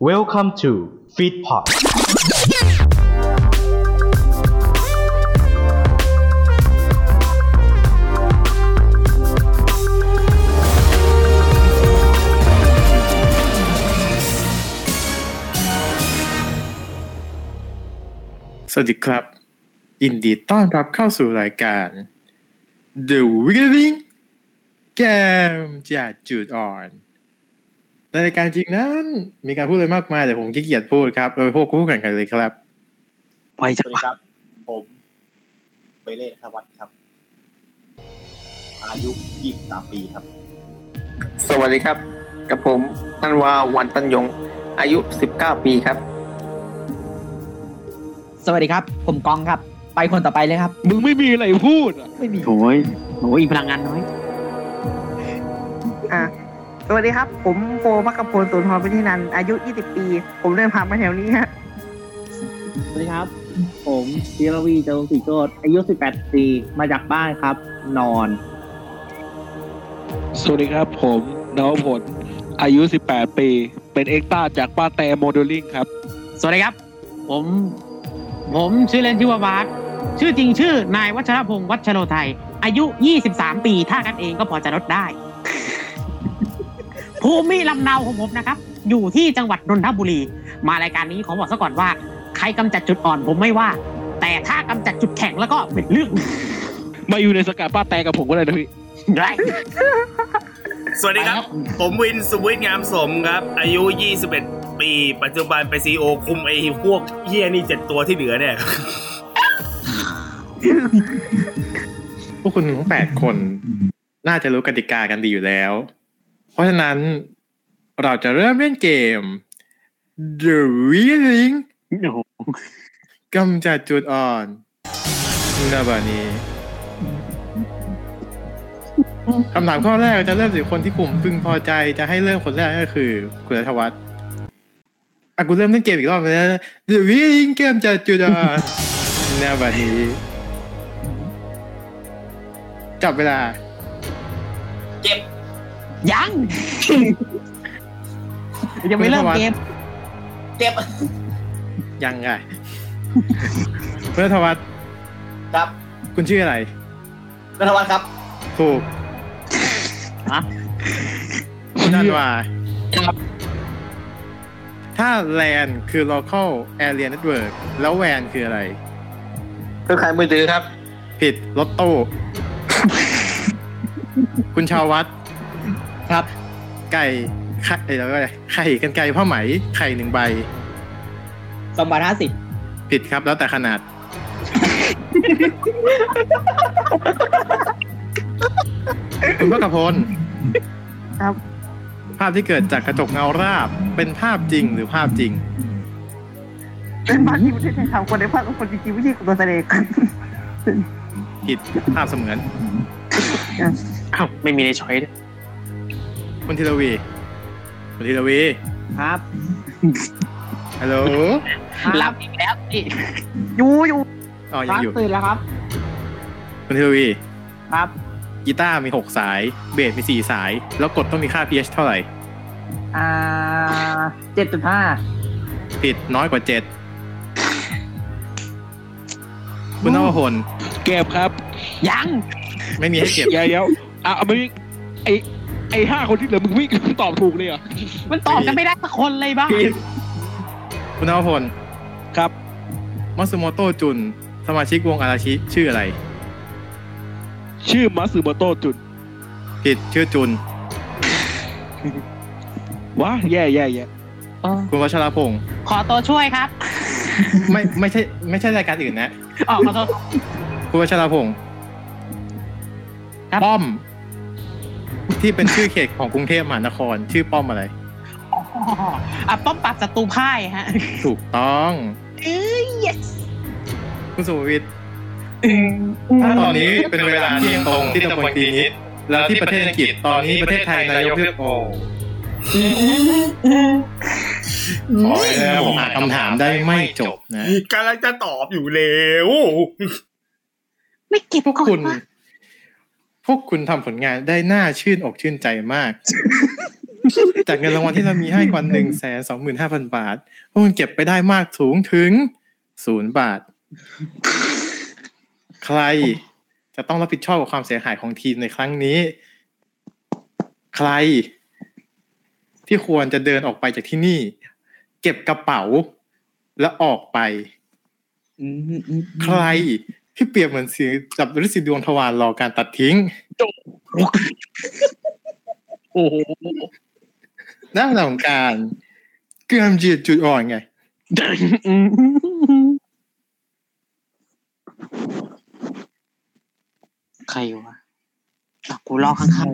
Welcome to Feedpot สวัสดีครับ ยินดีต้อนรับเข้าสู่รายการ The Withering เกมจากจุดอ่อน ในรายการจริงนั้น มีการพูดอะไรมากมายแต่ผมขี้เกียจพูดครับเราไปพวกคู่แข่งกันเลยครับไวสจังวัสดีวะครับ ผมเบเล่ธวัฒน์ครับ อายุ23ปีครับ สวัสดีครับ กับผมนันวาวันตันยง อายุ19ปีครับ สวัสดีครับ ผมกองครับ ไปคนต่อไปเลยครับ มึงไม่มีอะไรพูดอะไม่มีโอ้ยโอ้ยพลังงานน้อย อะ สวัสดีครับ ผมโฟมักกะพลสุนทรพิธีนันท์อายุ 20 ปี ผมเดินผ่านมาแถวนี้ฮะสวัสดีครับ ผมธีรวีเจ้าสีโจทย์อายุ 18 ปี มาจากบ้านครับ นอน สวัสดีครับ ผมนวพลอายุ 18 ปี เป็นเอ็กต้าจากป้าแต่โมเดลลิ่งครับ สวัสดีครับ ผม ผมชื่อเล่นชื่อว่าบาสชื่อจริงชื่อนายวัชรพงศ์วัชโรไทย อายุ 23 ปี ถ้ากันเองก็พอจะลดได้ ภูมิลำเนาของผมนะครับ อยู่ที่จังหวัดนนทบุรี มารายการนี้ขอบอกซะก่อนว่า ใครกำจัดจุดอ่อนผมไม่ว่า แต่ถ้ากำจัดจุดแข็งแล้วก็เป็นเรื่องมาอยู่ในสกัดป้าแต่กับผมก็ได้นะพี่ไรสวัสดีครับ ผมวินสุวิทย์งามสมครับ อายุ 21 ปี ปัจจุบันเป็นซีโอคุมไอ้พวกเฮียนี่เจ็ดตัวที่เหลือเนี่ยพวกคุณทั้งแปดคน น่าจะรู้กติกากันดีอยู่แล้ว เพราะฉะนั้นเราจะเริ่มเล่นเกม The Withering กำจัดจุดอ่อนนาบานี้คำถามข้อแรกจะเริ่มจากคนที่กลุ่มพึงพอใจจะให้เริ่มคนแรกก็คือ คุณรัฐวัฒน์อะกูเริ่มเล่นเกมอีกรอบเลย The Withering กำจัดจุดอ่อนนาบานี้จับเวลา ยัง ยังไม่เริ่มเกมเจ็บยังไงคุณรัฐวัฒน์ครับ คุณชื่ออะไรนัทวัฒน์ครับ ถูกฮะคุณนันวาถ้า LAN คือ local area network แล้ว WAN คืออะไรเครือข่ายมือถือครับ ผิดรถตู้คุณชาววัด ครับ ไก่ไข่เอ้ยแล้วก็อะไรไข่กันไก่ผ้าไหมไข่หนึ่งใบสองบาทห้าสิบผิดครับแล้วแต่ขนาด คุณพระกพลครับ ภาพที่เกิดจากกระจกเงาราบ เป็นภาพจริงหรือภาพจริง เป็นภาคที่ประเทศไทยทำคนในภาคกับคนจริงๆไม่ใช่คนตัวแสดงผิดภาพเสมือนอ้าวไม่มีในช้อยด้วย คุณธีรวีคุณธีรวีครับฮัลโหลหลับอีกแล้วนี่อยู่อยู่อ๋อคยังรับอยู่ตื่นแล้วครับ คุณธีรวีครับกีตาร์มีหกสาย เบสมีสี่สาย แล้วกดต้องมีค่า pH เท่าไหร่ อ่าเจ็ดจุดห้าผิดน้อยกว่าเจ็ดคุณนวพลเก็บครับ ยัง ไม่มีให้เก็บอย่าเดี๋ยวอะเอาไม่ไอ ไอห้าคนที่เหลือมึงวิ่งตอบถูกเลยเหรอะมันตอบกันไม่ได้สักคนเลยบ้างคุณนวพลครับมัตสึโมโตะจุน สมาชิกวงอาราชิชื่ออะไร ชื่อมัตสึโมโตะจุน ผิดชื่อจุนว้าแย่แย่แย่คุณวัชรพงศ์ขอตัวช่วยครับ ไม่ไม่ใช่ ไม่ใช่รายการอื่นนะออกขอโทษคุณวัชรพงศ์ครับป้อม ที่เป็นชื่อเขตของกรุงเทพมหานคร ชื่อป้อมอะไรอ๋ออะป้อมปราบศัตรูพ่ายฮะ ถูกต้องเอ้ย yes คุณสุวิทย์ถ้าตอนนี้เป็นเวลาเที่ยงตรงที่ตะวันตีนิดแล้วที่ประเทศอังกฤษตอนนี้ประเทศไทยนายกเลือกโอขอให้แล้วผมอ่านคำถามได้ไม่จบนะกำลังจะตอบอยู่แล้ว ไม่เก็บพวกก่อนคุณวะ พวกคุณทำผลงานได้น่าชื่นอกชื่นใจมาก จากเงินรางวัลที่เรามีให้กว่าหนึ่งแสนสองหมื่นห้าพันบาท พวกคุณเก็บไปได้มากสูงถึงศูนย์บาท ใครจะต้องรับผิดชอบกับความเสียหายของทีมในครั้งนี้ ใคร ที่ควรจะเดินออกไปจากที่นี่ เก็บกระเป๋าแล้วออกไปอืมอืมอืมใคร ที่เปรียบเหมือนสีจับฤทธิ์สีดวงทวารรอการตัดทิ้งโอ้โหหน้าของการเกือมจืดจุดอ่อนไงใครวะอะกูรอข้าง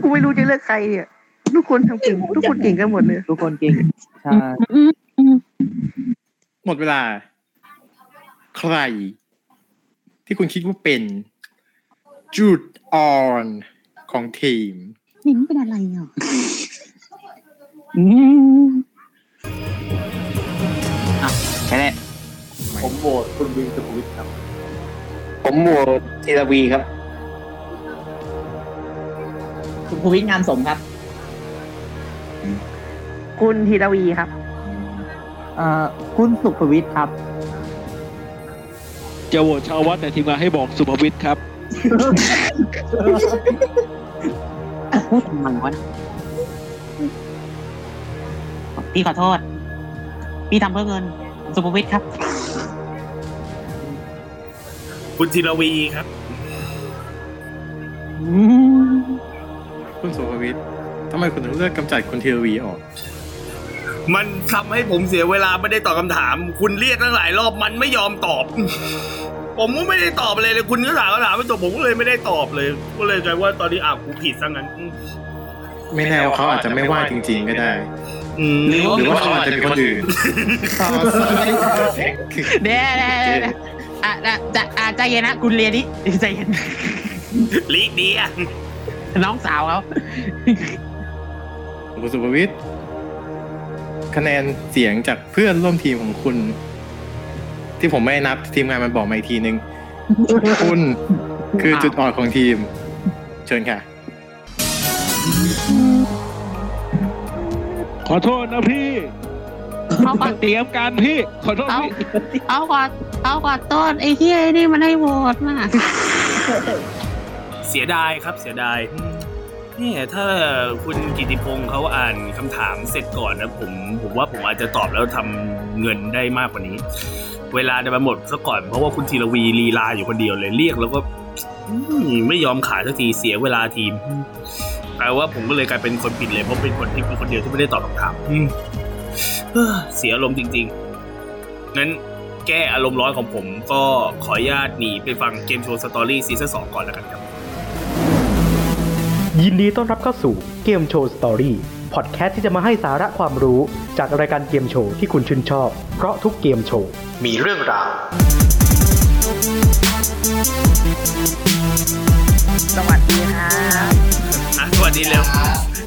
กูไม่รู้จะเลือกใครอะทุกคนทำเก่งทุกคนเก่งกันหมดเลยทุกคนเก่ง ใช่ หมดเวลา ใคร ที่คุณคิดว่าเป็นจุดอ่อนของทีมนี่มันเป็นอะไรอะแค่นี้ผมโหวตคุณวินสุภวิทย์ครับ ผมโหวตธีรวีครับ คุณภูวิทย์งามสมครับ คุณธีรวีครับ เอ่อ คุณสุภวิทย์ครับ จะโหวตชาววัดแต่ทีมงานให้บอกสุภวิทย์ครับพูดทำไมวะพี่ขอโทษ พี่ทำเพื่อเงิน สุภวิทย์ครับ คุณธีรวีครับ คุณสุภวิทย์ทำไมคุณถึงเลือกกำจัดคุณทีวีออก มันทำให้ผมเสียเวลาไม่ได้ตอบคำถาม คุณเรียกตั้งหลายรอบมันไม่ยอมตอบ ผมก็ไม่ได้ตอบเลยเลยคุณก็ถามคำถามไม่ตอบผมก็เลยไม่ได้ตอบเลย ก็เลยกลายว่าตอนนี้อะกูผิดซะงั้นอืมไม่แน่ว่าเขาอาจจะไม่ว่างจริง ๆ ก็ได้ อืมหรือว่าเขาอาจจะเป็นคนอื่นเดี๋ยวเดี๋ยวเดี๋ยวเดี๋ยวอะอะจะอะใจเย็นนะคุณเรียนนี้ใจเย็นลีกดีอะน้องสาวเขา คุณสุภวิทย์ คะแนนเสียงจากเพื่อนร่วมทีมของคุณ ที่ผมไม่ได้นับทีมงานมันบอกมาอีกทีนึง คุณคือจุดอ่อนของทีม เชิญค่ะ ขอโทษนะพี่เขาก่อนเตรียมการพี่ ขอโทษเอาพี่เอาก่อนเอาก่อนต้นไอ้เฮียไอ้นี่มันให้โหวตมา เสียดายครับเสียดาย เนี่ยถ้าคุณกิติพงศ์เขาอ่านคำถามเสร็จก่อนนะผมผมว่าผมอาจจะตอบแล้วทำเงินได้มากกว่านี้ เวลาจะมาหมดซะก่อนเพราะว่าคุณธีรวีลีลาอยู่คนเดียวเลยเรียกแล้วก็อืมไม่ยอมขายสักทีเสียเวลาทีมแปลว่าผมก็เลยกลายเป็นคนผิดเลยเพราะเป็นคนที่เป็นคนเดียวที่ไม่ได้ตอบคำถามอืมเฮ้อเสียอารมณ์จริง ๆ งั้นแก้อารมณ์ร้อนของผมก็ขออนุญาตหนีไปฟังเกมโชว์สตอรี่ซีซั่นสองก่อนแล้วกันครับ ยินดีต้อนรับเข้าสู่เกมโชว์สตอรี่พอดแคสต์ที่จะมาให้สาระความรู้จากรายการเกมโชว์ที่คุณชื่นชอบ เพราะทุกเกมโชว์มีเรื่องราว สวัสดีครับอะสวัสดีเร็ว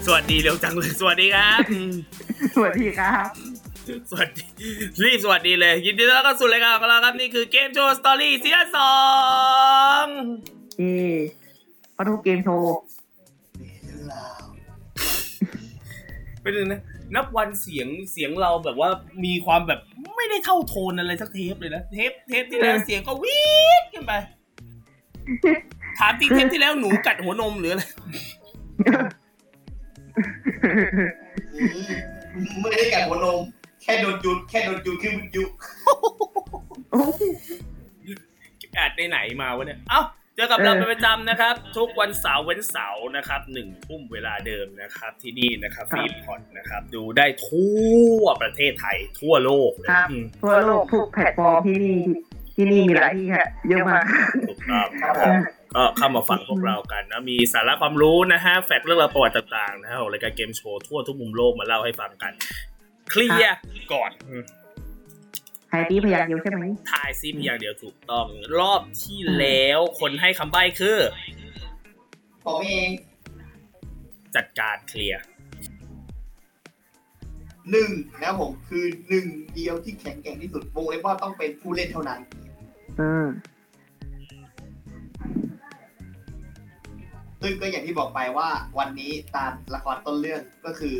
สวัสดีเร็วจังเลย สวัสดีครับ สวัสดีครับ สวัสดีรีบสวัสดีเลย ยินดีต้อนรับเข้าสู่รายการของเราครับนี่คือเกมโชว์สตอรี่ซีซั่นสองเอเขาทุกเกมโชว์ เป็นงนะ นับวันเสียงเสียงเราแบบว่ามีความแบบไม่ได้เท่าโทนอะไรสักเทปเลยนะ เทปเทปที่แล้วเสียงก็วีดขึ้นไป ถามจริงเทปที่แล้วหนูกัดหัวนมหรืออะไรไม่ได้แก่หัวนม แค่โดนจุด แค่โดนจุดคือมันจุดอาจไหนๆมาวะเนี่ย เอ้าเจอกับเราเป็นประจำนะครับ ทุกวันเสาร์เว้นเสาร์นะครับหนึ่งทุ่มเวลาเดิมนะครับ ที่นี่นะครับฟีดพอดนะครับ ดูได้ทั่วประเทศไทยทั่วโลกเลยครับอืมทั่วโลกทุกแพลตฟอร์มที่นี่ที่นี่มีหลายที่ค่ะเยอะมากถูกต้องครับผมก็เข้ามาฟังพวกเรากันนะ มีสาระความรู้นะฮะ fact เรื่องราวประวัติต่างๆ นะฮะของรายการเกมโชว์ทั่วทุกมุมโลกมาเล่าให้ฟังกัน เคลียร์ก่อน อืมไทยตีพยางค์เดียวใช่ไหมทายซิมอย่างเดียวถูกต้อง รอบที่แล้วคนให้คำใบ้คือ ผมเองจัดการเคลียร์หนึ่งนะครับผมคือหนึ่งเดียวที่แข็งแกร่งที่สุดวงเล็บว่าต้องเป็นผู้เล่นเท่านั้น อืมซึ่งก็อย่างที่บอกไปว่าวันนี้ตามละครต้นเรื่องก็คือ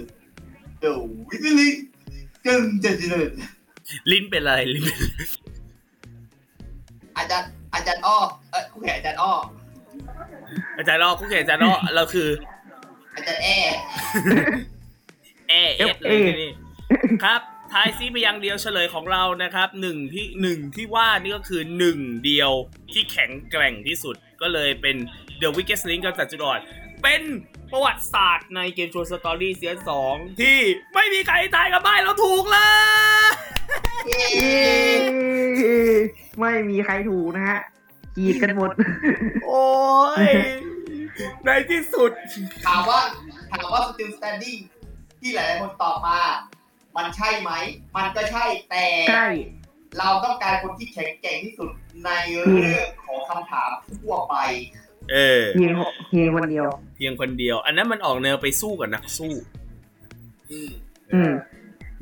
The Wizarding จึงจะเจริญ ลิ้นเป็นอะไรลิ้นเป็นอาจารย์อาจารย์อ้อเออคู่แข่งอาจารย์อ้ออาจารย์รอคู่แข่งอาจารย์รอเราคือ อาจารย์แอเอเอสเลยทีนี่ครับทายซีไปยังเดียวเฉลยของเรานะครับหนึ่งที่หนึ่งที่ว่านี่ก็คือหนึ่งเดียวที่แข็งแกร่งที่สุดก็เลยเป็น The Weakest Link กับจัดจุดอ่อนเป็น ประวัติศาสตร์ในเกมโชว์สตอรี่เซียนสองที่ไม่มีใครทายกับบ้านเราถูกเลยไม่มีใครถูกนะฮะกีดกันหมด โอ้ย ในที่สุด ถามว่าถามว่า still standing ที่หลายๆคนตอบมา มันใช่ไหม มันก็ใช่แต่ใช่เราต้องการคนที่แข็งแกร่งที่สุดในเรื่องของคำถามทั่วไป เออเพียงเพียงวันเดียว เพียงคนเดียว อันนั้นมันออกแนวไปสู้กับนักสู้ อืม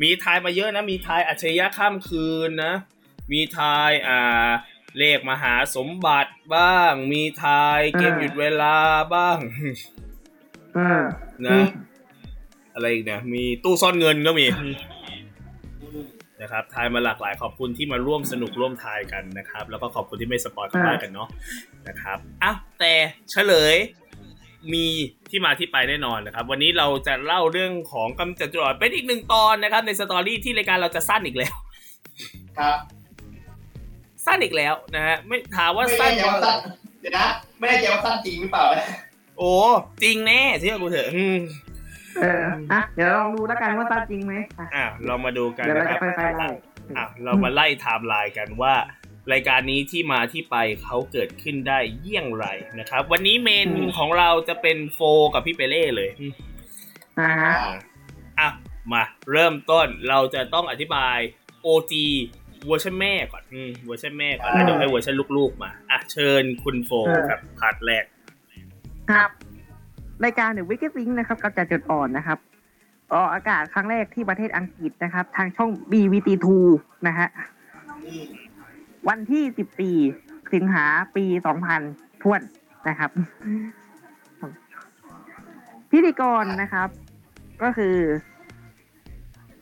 มีทายมาเยอะนะ มีทายอัจฉริยะข้ามคืนนะ มีทายอ่า เลขมหาสมบัติบ้าง มีทายเกมอ่าหยุดเวลาบ้างอ่านะ อะไรอีกเนี่ย มีตู้ซ่อนเงินก็มี นะครับ ทายมาหลากหลายขอบคุณที่มาร่วมสนุกร่วมทายกันนะครับ แล้วก็ขอบคุณที่ไม่สปอยล์กันบ้านกันเนาะ นะครับอะแต่เฉลยมีที่มาที่ไปแน่นอนนะครับ วันนี้เราจะเล่าเรื่องของกำจัดจุดอ่อนเป็นอีกหนึ่งตอนนะครับ ในสตอรี่ที่รายการเราจะสั้นอีกแล้วครับสั้นอีกแล้วนะฮะไม่ถามว่าไม่สั้แน่นใจว่าสั้นเดี๋ยวนะไม่แน่ใจว่าสั้นจริงหรือเปล่านะโอ้จริงแน่เชื่อกูเถอะอืมเอออะเดี๋ยวลองดูแล้วกันว่าตั้งจริงไหมอะอะเรามาดูกันเดี๋ยวเรานะคจะรับไปไฟไล่อะเรามาไล่ไทม์ไลน์กันว่า รายการนี้ที่มาที่ไปเขาเกิดขึ้นได้เยี่ยงไรนะครับ วันนี้ main ของเราจะเป็นโฟกับพี่เปเล่เลยอืมอ่าฮะอะมาเริ่มต้นเราจะต้องอธิบาย OG เวอร์ชันแม่ก่อนอืมเวอร์ชันแม่ก่อนแล้วเดี๋ยวให้เวอร์ชันลูกๆมาอะเชิญคุณโฟครับ part แรก ครับรายการ The Weakest Link นะครับกำจัดจุดอ่อนนะครับออกอากาศครั้งแรกที่ประเทศอังกฤษนะครับ ทางช่อง BBC2 นะฮะ วันที่14สิงหาปี2000ทวนนะครับพิธีกรนะครับ ก็คือ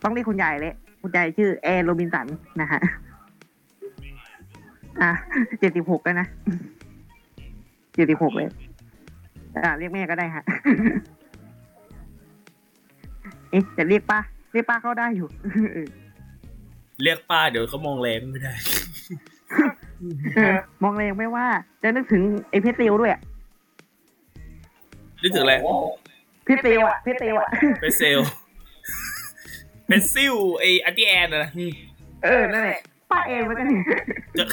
ต้องเรียกคุณยายเลยคุณยายชื่อแอร์โรบินสันนะฮะอะเจ็ดสิบหกแล้วนะเจ็ดสิบหกเลยอ่าเรียกแม่ก็ได้ฮะเอ๊ะจะเรียกป้าเรียกป้าเข้าได้อยู่ เรียกป้าเดี๋ยวเขามองแรงไม่ได้ มองเลยไม่ว่าจะนึกถึงไอ้เพชรเตียวด้วยอะนึกถึงอะไรเพชรเตียวอะเพชรเตียวอะเป็นเซลลเป็นซิลไออันตี้แอนนะอืมเออนั่นแหละป้าเองเหมือนกันจะ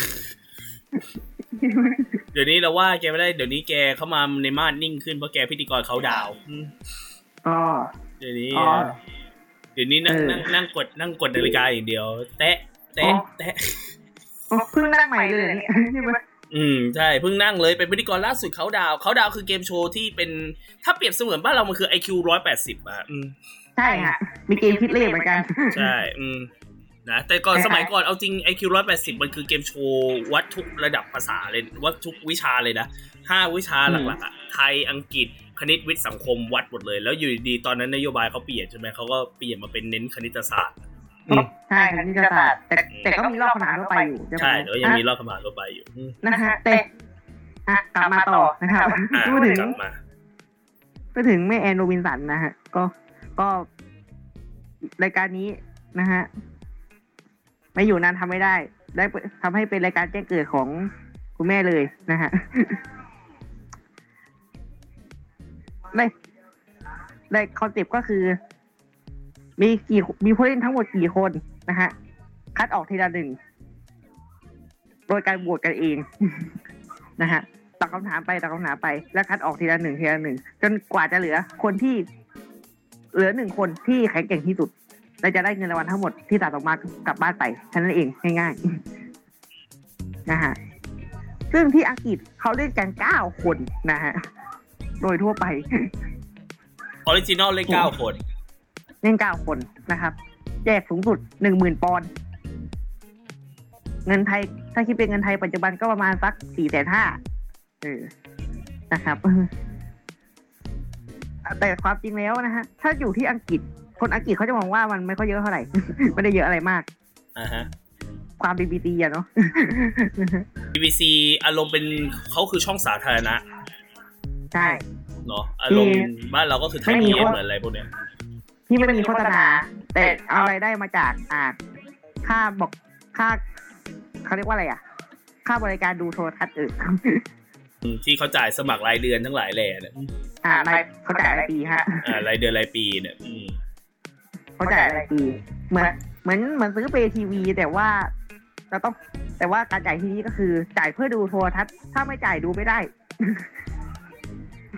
เดี๋ยวนี้เราว่าแกไม่ได้เดี๋ยวนี้แกเข้ามาในม่านนิ่งขึ้นเพราะแกพิธีกรเขาดาวอืมอ๋อเดี๋ยวนี้อ๋อเดี๋ยวนี้นั่งเออนั่งนั่งกดนั่งกดนาฬิกาอย่างเดียว แตะแตะอ๋อแตะอ๋อ เพิ่งนั่งใหม่เลยเนี่ยใช่ไหมอืมใช่เพิ่งนั่งเลยเป็นพิธีกรล่าสุดเขาดาวเขาดาวคือเกมโชว์ที่เป็นถ้าเปรียบเสมือนบ้านเรามันคือ IQ ร้อยแปดสิบอะอืมใช่ฮะมีเกมคิดเลขเหมือนกัน ใช่อืมนะแต่ก่อนใช่สมัยก่อนเอาจริง IQ ร้อยแปดสิบมันคือเกมโชว์วัดทุกระดับภาษาเลยวัดทุกวิชาเลยนะห้าวิชาหลักๆอะไทยอังกฤษคณิตวิทย์สังคมวัดหมดเลย แล้วอยู่ดีๆตอนนั้นนโยบายเขาเปลี่ยนใช่ไหมเขาก็เปลี่ยนมาเป็นเน้นคณิตศาสตร์ ใช่คณิตศาสตร์แต่แต่ก็มีรอบคำถามทั่วไปอยู่ใช่เดี๋ยวยังมีรอบคำถามทั่วไปอยู่อืมนะฮะแต่อะกลับมาต่อนะครับอ่าพูดถึงกลับมาไปถึงแม่แอนโรบินสันนะฮะ ก็ก็รายการนี้นะฮะไม่อยู่นานทำไม่ได้ ได้ทำให้เป็นรายการแจ้งเกิดของคุณแม่เลยนะฮะในในคอนเซปต์ก็คือ มีกี่มีผู้เล่นทั้งหมดกี่คนนะฮะคัดออกทีละหนึ่งโดยการโหวตกันเองนะฮะตอบคำถามไปตอบคำถามไป แล้วคัดออกทีละหนึ่งทีละหนึ่งจนกว่าจะเหลือ คนที่เหลือหนึ่งคนที่แข็งแกร่งที่สุดและจะได้เงินรางวัลทั้งหมดที่ตัดออกมากลับบ้านไปแค่นั้นเองง่ายๆนะฮะซึ่งที่อังกฤษเขาเล่นกันเก้าคนนะฮะโดยทั่วไป original เลยเก้าคน เล่นเก้าคนนะครับ แจกสูงสุดหนึ่งหมื่นปอนด์เงินไทย ถ้าคิดเป็นเงินไทยปัจจุบันก็ประมาณสักสี่แสนห้าเออนะครับแต่ความจริงแล้วนะฮะ ถ้าอยู่ที่อังกฤษ คนอังกฤษเขาจะมองว่ามันไม่ค่อยเยอะเท่าไหร่ ไม่ได้เยอะอะไรมากอ่าฮะความ BBT อะเนาะ BBC อารมณ์เป็นเขาคือช่องสาธารณะ ใช่ เนาะอารมณ์ที่บ้านเราก็คือไทไม่ยมีพีเอสว่าเหมือนอะไรพวกเนี้ย ที่ไม่มีโฆษณา แต่เอาอะไรายได้มาจากอ่าค่าบอกค่าเขาเรียกว่าอะไรอะ ค่าบริการดูโทรทัศน์เออที่เขาจ่ายสมัครรายเดือนทั้งหลายแหล่เนี่ยอ่ารายเขาจ่ายรายปีฮะอ่ารายเดือนรายปีเนี่ยอืมเขาจ่ายรายปีเหมือนเหมือนเหมือนซื้อเปทีวีแต่ว่าเราต้องแต่ว่าการจ่ายที่นี้ก็คือ จ่ายเพื่อดูโทรทัศน์ถ้าไม่จ่ายดูไม่ได้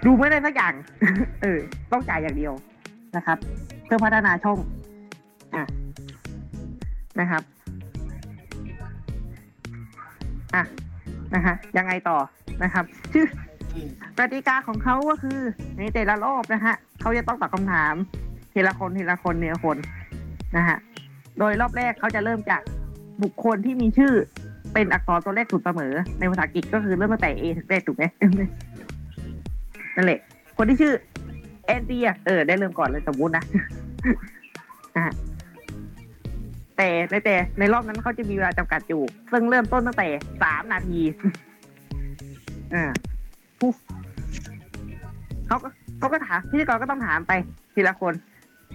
ดูไม่ได้สักอย่าง เออ ต้องจ่ายอย่างเดียวนะครับ เพื่อพัฒนาช่องอะนะครับอะนะฮะยังไงต่อนะครับชื่อกติกาของเขาก็คือในแต่ละรอบนะฮะเขาจะต้องตอบคำถามทีละคนทีละคนทีละคนนะฮะโดยรอบแรกเขาจะเริ่มจากบุคคลที่มีชื่อเป็นอักษรตัวเลขสุดเสมอ ในภาษาอังกฤษก็คือเริ่มตั้งแต่ A ถึง Z ถูกไหมนั่นแหละคนที่ชื่อ แอนดี้เออได้เริ่มก่อนเลยสมมุตินะอะแต่ในแต่ในรอบนั้นเขาจะมีเวลาจำกัดอยู่ ซึ่งเริ่มต้นตั้งแต่สามนาทีอ่าผู้เขาก็เขาก็ถามพิธีกรก็ต้องถามไปทีละคน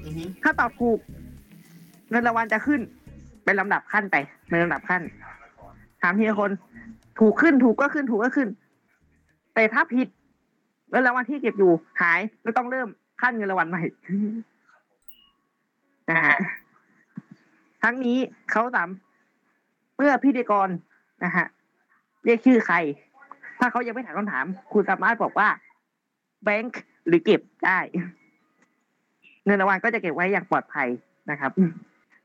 อือฮึถ้าตอบถูกเงินรางวัลจะขึ้น เป็นลำดับขั้นไปเป็นลำดับขั้น ถามทีละคน ถูกขึ้นถูกก็ขึ้นถูกก็ขึ้น แต่ถ้าผิด เงินรางวัลที่เก็บอยู่หายก็ต้องเริ่มขั้นเงินรางวัลใหม่นะฮะทั้งนี้เขาถามเมื่อพิธีกรนะฮะเรียกชื่อใคร ถ้าเขายังไม่ถามคำถาม คุณสามารถบอกว่าแบงค์หรือเก็บได้เงินรางวัลก็จะเก็บไว้อย่างปลอดภัยนะครับ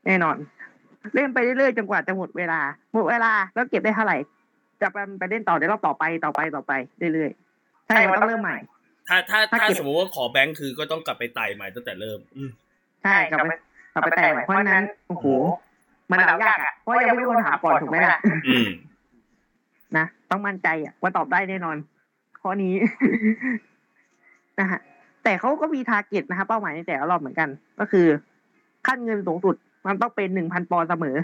แน่นอน เล่นไปเรื่อยๆจนกว่าจะหมดเวลา หมดเวลาแล้วเก็บได้เท่าไหร่ จะไปไปเล่นต่อในรอบต่อไปต่อไปต่อไปเรื่อยๆ ใช่มันต้องเริ่มใหม่ ถ้าถ้าถ้าถ้าเก็บสมมติว่าขอแบงค์คือก็ต้องกลับไปไต่ใหม่ตั้งแต่เริ่มอืมใช่กลับไปกลับไปแต่งใหม่เพราะฉะนั้นโอ้โหมันเอายากอะเพราะยังไม่มีคนถามก่อนถูกไหมล่ะอืมนะต้องมั่นใจอะว่าตอบได้แน่นอนข้อนี้นะฮะแต่เขาก็มีทาร์เก็ตนะครับเป้าหมายในแต่ละรอบเหมือนกัน ก็คือขั้นเงินสูงสุด มันต้องเป็นหนึ่งพันปอนด์เสมอ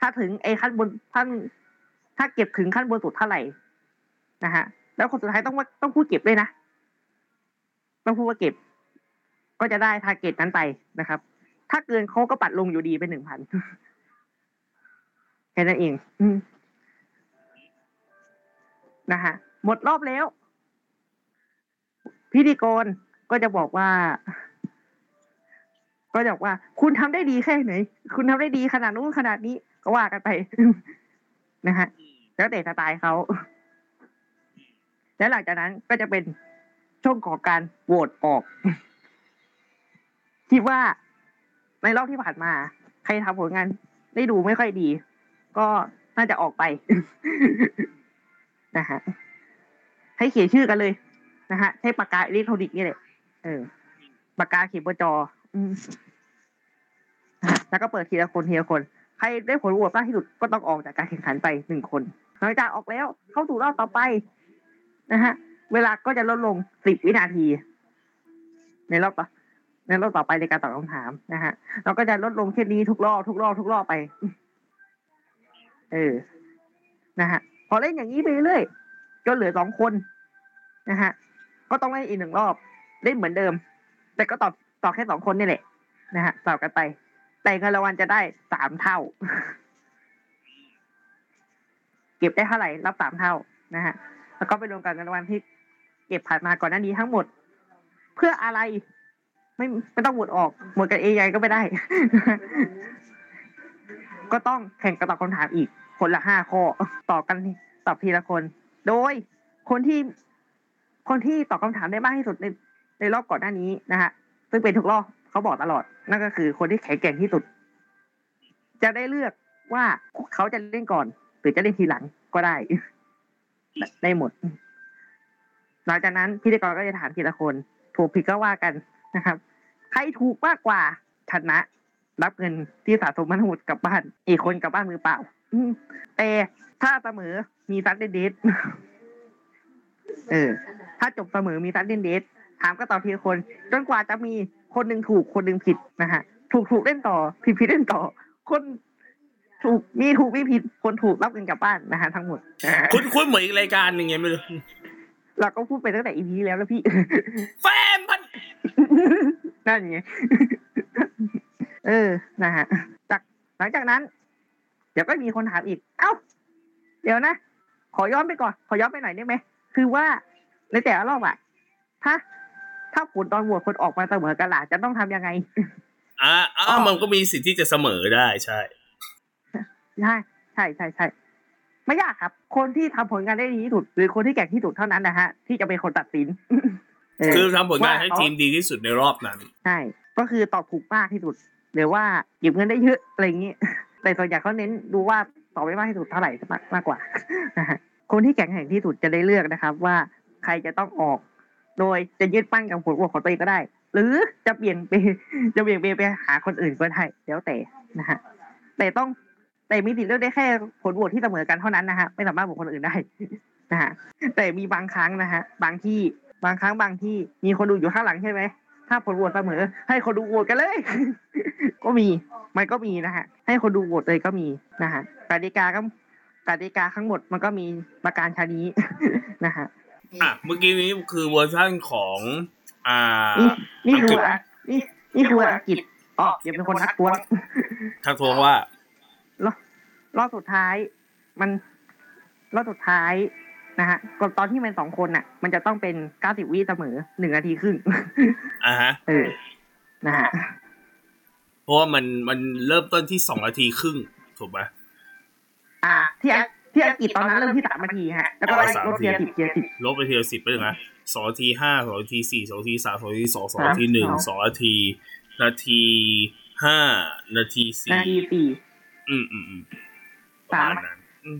ถ้าถึงไอ้ขั้นบนขั้นถ้าเก็บถึงขั้นบนสุดเท่าไหร่ นะฮะแล้วคนสุดท้ายต้องว่าต้องพูดเก็บด้วยนะต้องพูดว่าเก็บ ก็จะได้ทาร์เก็ตนั้นไปนะครับ ถ้าเกินเขาก็ปัดลงอยู่ดีเป็นหนึ่งพันแค่นั้นเองนะฮะหมดรอบแล้ว พิธีกรก็จะบอกว่า ก็จะบอกว่า คุณทำได้ดีแค่ไหน คุณทำได้ดีขนาดนู้นขนาดนี้ ก็ว่ากันไปนะฮะแล้วแต่สไตล์เขา แล้วหลังจากนั้นก็จะเป็นช่วงของการโหวตออกคิดว่าในรอบที่ผ่านมา ใครทำผลงานได้ดูไม่ค่อยดี ก็น่าจะออกไปนะฮะให้เขียนชื่อกันเลยนะฮะใช้ปากกาอิเล็กทรอนิกส์นี่แหละเออปากกาเขียนบนจอแล้วก็เปิดทีละคนทีละคน ใครได้ผลโหวตมากที่สุดก็ต้องออกจากการแข่งขันไปหนึ่งคนหลังจากออกแล้ว เข้าสู่รอบต่อไป นะฮะ เวลาก็จะลดลงสิบวินาที ในรอบต่อในรอบต่อไปในการตอบคำถามนะฮะเราก็จะลดลงเช่นนี้ทุกรอบทุกรอบทุกรอบไป เออ นะฮะ พอเล่นอย่างนี้ไปเรื่อยจนเหลือสองคนนะฮะ ก็ต้องเล่นอีกหนึ่งรอบ เล่นเหมือนเดิม แต่ก็ตอบตอบแค่สองคนนี่แหละ นะฮะตอบกันไป แต่เงินรางวัลจะได้สามเท่า เก็บได้เท่าไหร่รับสามเท่านะฮะ แล้วก็ไปรวมกับเงินรางวัลที่เก็บผ่านมาก่อนหน้านี้ทั้งหมด เพื่ออะไร ไม่ไม่ต้องหมดออกหมดกันเองยังไงก็ไม่ได้ ก็ต้องแข่งกันตอบคำถามอีก คนละห้าข้อต่อกันตอบทีละคน โดยคนที่คนที่ตอบคำถามได้มากที่สุดในในรอบก่อนหน้านี้นะฮะซึ่งเป็นทุกรอบเขาบอกตลอด นั่นก็คือคนที่แข็งแกร่งที่สุด จะได้เลือกว่าเขาจะเล่นก่อน หรือจะเล่นทีหลังก็ได้ ได้หมด หลังจากนั้นพิธีกรก็จะถามทีละคน ถูกผิดก็ว่ากันนะครับ ใครถูกมากกว่าชนะ รับเงินที่สะสมมันหมดกลับบ้าน อีกคนกลับบ้านมือเปล่าแต่ถ้าเสมอมีซัดเด็ดๆเออ ถ้าจบเสมอมีซัดเดนเดทถามก็ตอบทีละคน จนกว่าจะมีคนหนึ่งถูกคนหนึ่งผิดนะฮะถูกถูกเล่นต่อ ผิดผิดเล่นต่อ คน ถูกมีถูกมีผิดคนถูกรับเงินกลับบ้านนะฮะทั้งหมดนะฮะคุณคุณเหมือนอีกรายการหนึ่งไงไม่รู้เราก็พูดไปตั้งแต่อีพีแล้วแล้วพี่ แฟมพันนั่นไงเออนะฮะจากหลังจากนั้น เดี๋ยวก็มีคนถามอีก เอ้า เดี๋ยวนะ ขอย้อนไปก่อน ขอย้อนไปหน่อยได้ไหม คือว่าในแต่ละรอบอะถ้า ถ้าผลตอนโหวตคนออกมาเสมอกันล่ะจะต้องทำยังไง อ่าอ่ามันก็มีสิทธิ์ที่จะเสมอได้ใช่ ใช่ใช่ใช่ใช่ไม่ยากครับ คนที่ทำผลงานได้ดีที่สุด หรือคนที่แก่งที่สุดเท่านั้นนะฮะ ที่จะเป็นคนตัดสินเคือทำผลงานให้ว่เขทีมดีที่สุดในรอบนั้น ใช่ ก็คือตอบถูกมากที่สุดหรือว่าเก็บเงินได้เยอะอะไรอย่างนี้ แต่ส่วนใหญ่เขาเน้นดูว่าตอบได้มากที่สุดเท่าไหร่มากมากกว่านะฮะคนที่แข็งแกร่งที่สุดจะได้เลือกนะครับ ว่าใครจะต้องออก โดยจะยึดมั่นกับผลโหวตของตัวเองก็ได้ หรือจะเปลี่ยนไปจะเปลี่ยนไปไปหาคนอื่นก็ได้แล้วแต่นะฮะแต่ต้อง แต่มีสิทธิ์เลือกได้แค่ผลโหวตที่เสมอกันเท่านั้นนะฮะไม่สามารถโหวตคนอื่นได้นะฮะแต่มีบางครั้งนะฮะบางที่บางครั้งบางที่มีคนดูอยู่ข้างหลังใช่ไหมถ้าผลโหวตเสมอ ให้คนดูโหวตกันเลย ก็มีมันก็มีนะฮะให้คนดูโหวตเลยก็มีนะฮะกติกาก็กติกาทั้งหมดมันก็มีประการชานี้นะฮะอะเมื่อกี้นี้คือเวอร์ชั่นของอ่านี่นี่คืออะนี่นี่คืออังกฤษอ๋ออย่าเป็นคนทักท้วงทักทวงว่ารอบ รอบสุดท้าย มันรอบสุดท้ายนะฮะก่อนตอนที่เป็นสองคนน่ะ มันจะต้องเป็นเก้าสิบวิเสมอหนึ่งนาทีครึ่งอ่าฮะเออนะฮะเพราะว่ามันมันเริ่มต้นที่สองนาทีครึ่งถูกไหมอ่า ที่อังที่อังกฤษตอนนั้นเริ่มที่สามนาทีฮะแล้วก็ไล่อ๋อสามลดนาทีเทียร์สิบเทียร์สิบลบไปทีละสิบไปเลยนะสองนาทีห้าสองนาทีสี่สองนาทีสามสองนาทีสองสองนาทีหนึ่งครับสองนาที นาทีห้านาทีสี่นาทีสี่อืมอืมอืม ประมาณนั้นอืม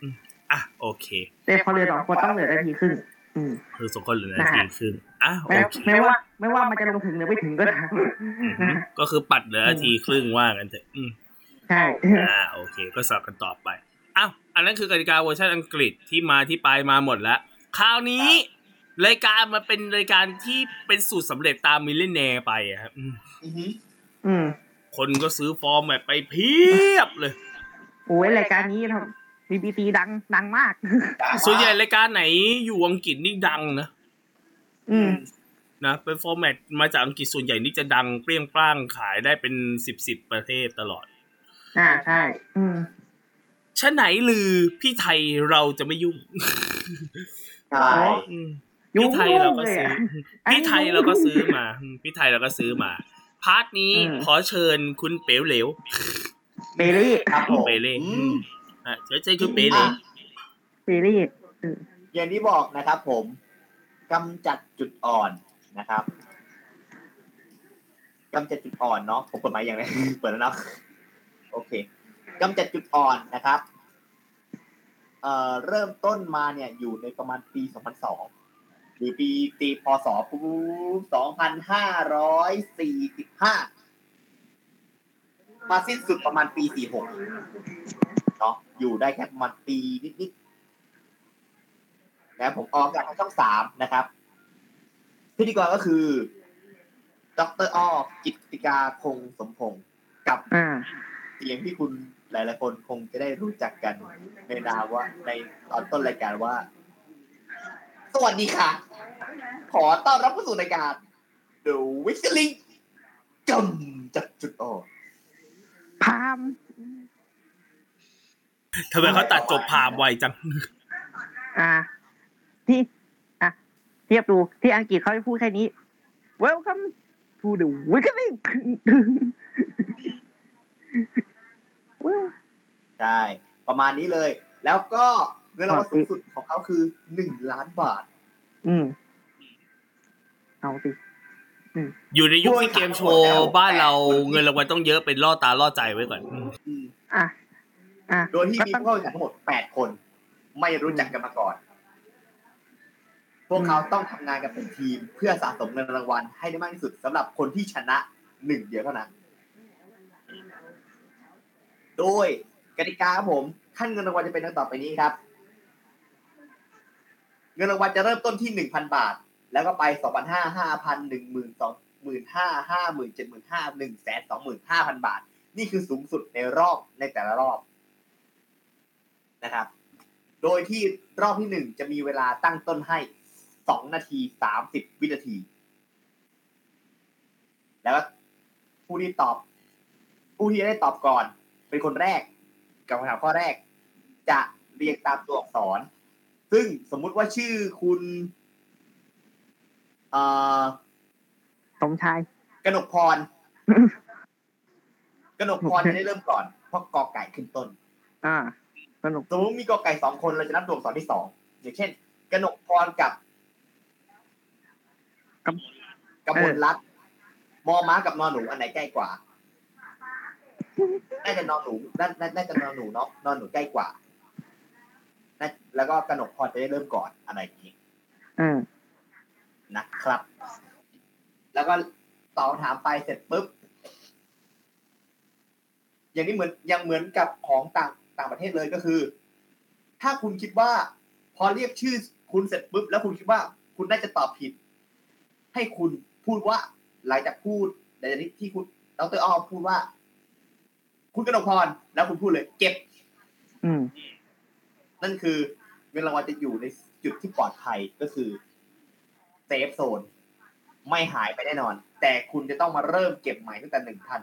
อืมอะโอเคแต่พอเหลือสองคนต้องเหลือนาทีครึ่งอืมคือสองคนเหลือนาทีครึ่งอะโอไม่เคไม่ว่า ไม่ว่ามันจะลงถึงหรือไม่ถึงก็ตามอืมก็คือปัดเหลือนาทีครึ่งว่ากันเถอะอืมใช่อ่าโอเค ก็สลับกันต่อไปอ้าวอันนั้นคือกติกาเวอร์ชันอังกฤษที่มาที่ไปมาหมดแล้วคราวนี้รายการมันเป็นรายการที่เป็นสูตรสำเร็จตาม Millionaire ไปอะครับอืมอือหืออืมคนก็ซื้อ format ไปเพียบเลย โอ้ยรายการนี้ทำบีบีซีดังดังมาก ส่วนใหญ่รายการไหนอยู่อังกฤษนี่ดังนะอืมนะเป็น format มาจากอังกฤษส่วนใหญ่นี่จะดังเปรี้ยงปร้างขายได้เป็นสิบสิบประเทศตลอด อ่าใช่ อืมชะไหนลือพี่ไทยเราจะไม่ยุ่งใช่อืมยุ่งพี่ไทยเราก็ซื้อเลยอะพี่ไทยเราก็ซื้อมาอืมพี่ไทยเราก็ซื้อมา พาร์ทนี้อืมขอเชิญคุณเป๋วเหลว เบลลี่ครับผมเปเล่อืมอะเชิญเชิญคุณเป๋เหลวเบลลี่อย่างที่บอกนะครับผมกำจัดจุดอ่อนนะครับกำจัดจุดอ่อนเนาะผมเปิดไมาอย่างไรเปิดแล้วเนาะโอเคกำจัดจุดอ่อนนะครับเอ่อเริ่มต้นมาเนี่ยอยู่ในประมาณปี 2002 หรือปีตีพศปุ๊บ2545 มาสิ้นสุดประมาณปี46เนาะอยู่ได้แค่ประมาณปีนิดๆนะผมออกจากทางช่องสามนะครับ พิธีกรก็คือดรอ้อกิตติกาคงสมพงศ์กับอ่าเสียงที่คุณหลายๆคนคงจะได้รู้จักกันในนามว่าในตอนต้นรายการว่า สวัสดีค่ะ ขอต้อนรับเข้าสู่รายการ The Whistling กำจัดจุดอ่อน พามทำไมเขาตัดจบพามไวจัง อ่า ที่อะเทียบดูที่อังกฤษเขาจะพูดแค่นี้ Welcome to the Wiggling ใช่ประมาณนี้เลย แล้วก็เงินรางวัลสูงสุดของเขาคือหนึ่งล้านบาท อืมเอาสิ อยู่ในยุคที่เกมโชว์บ้านเราเงินรางวัลต้องเยอะเป็นล่อตาล่อใจไว้ก่อนอะอะโดยที่ก็มีต้องผู้เข้าแข่งขันทั้งหมด8คน ไม่รู้จักกันมาก่อน พวกเขาต้องทำงานกันเป็นทีม เพื่อสะสมเงินรางวัลให้ได้มากที่สุดสำหรับคนที่ชนะหนึ่งเดียวเท่านั้น โดยกติกาครับผมขั้นเงินรางวัลจะเป็นดังต่อไปนี้ครับ เงินรางวัลจะเริ่มต้นที่หนึ่งพันบาท แล้วก็ไปสองพันห้าห้าพันหนึ่งหมื่นสองหมื่นห้าห้าหมื่นเจ็ดหมื่นห้าหนึ่งแสนสองหมื่นห้าพันบาท นี่คือสูงสุดในรอบในแต่ละรอบนะครับ โดยที่รอบที่หนึ่งจะมีเวลาตั้งต้นให้สองนาทีสามสิบวินาที แล้วผู้ที่ตอบ ผู้ที่ได้ตอบก่อน เป็นคนแรก กับคำถามข้อแรก จะเรียงตามตัวอักษร ซึ่งสมมุติว่าชื่อคุณ เอ่อสมชายกนกพรกนกพรจะได้เริ่มก่อนเพราะกอไก่ขึ้นต้น อ่าสนุกสมมติมีกอไก่สองคนเราจะนับตัวอักษรที่สองอย่างเช่นกนกพรกับกับกับมนรัตน์มอม้ากับนอนหนูอันไหนใกล้กว่าน่าจะนอนหนูน่าน่าน่าจะนอนหนูเนาะนอนหนูใกล้กว่าน่าแล้วก็กนกพรจะได้เริ่มก่อนอะไรอย่างนี้อืม นะครับ แล้วก็ตอบคำถามไปเสร็จปุ๊บ อย่างนี้เหมือนยังเหมือนกับของต่างต่างประเทศเลยก็คือ ถ้าคุณคิดว่า พอเรียกชื่อคุณเสร็จปุ๊บ แล้วคุณคิดว่า คุณน่าจะตอบผิด ให้คุณพูดว่าหลังจากพูดหลังจากที่ที่คุณดรอ้อพูดว่า คุณกนกพรแล้วคุณพูดเลย เก็บ อืม นั่นคือเงินรางวัลจะอยู่ในจุดที่ปลอดภัยก็คือ เซฟโซน ไม่หายไปแน่นอน แต่คุณจะต้องมาเริ่มเก็บใหม่ตั้งแต่หนึ่งพัน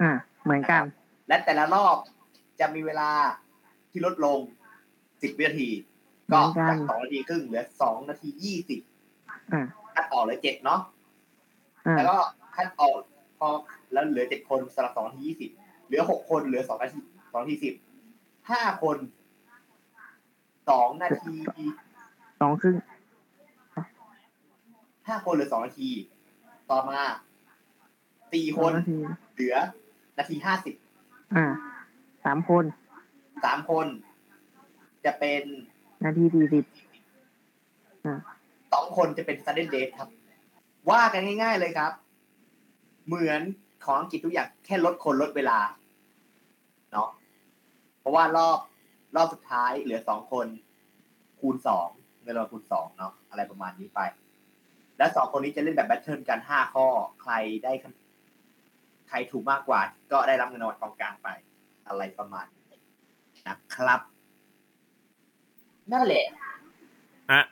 อ่าเหมือนกัน และแต่ละรอบจะมีเวลาที่ลดลงสิบวินาที ก็เหมือนกันจากสองนาทีครึ่งเหลือสองนาทียี่สิบอ่าคัดออกเหลือเจ็ดเนาะอ่าแล้วก็คัดออกพอแล้วเหลือเจ็ดคนสำหรับสองนาทียี่สิบเหลือหกคนเหลือสองนาทีสองนาทีสิบห้าคนสองนาทีส องครึ่งห้าคนเหลือสองนาที ต่อมาสี่สคองนนาทีเหลือ นาทีห้าสิบอ่าสามคนสามคน จะเป็นนาทีสี่สิบอ่าสองคนจะเป็น sudden death ครับ ว่ากันง่ายๆเลยครับ เหมือนของอังกฤษทุกอย่างแค่ลดคนลดเวลาเนาะเพราะว่ารอบรอบสุดท้ายเหลือสองคน คูณสอง เงินรางวัลคูณสองเนาะอะไรประมาณนี้ไป แล้วสองคนนี้จะเล่นแบบ battle กันห้าข้อ ใครได้คะใครถูกมากกว่า ก็ได้รับเงินรางวัลกองกลางไป อะไรประมาณนี้นะครับ นั่นแหละฮะ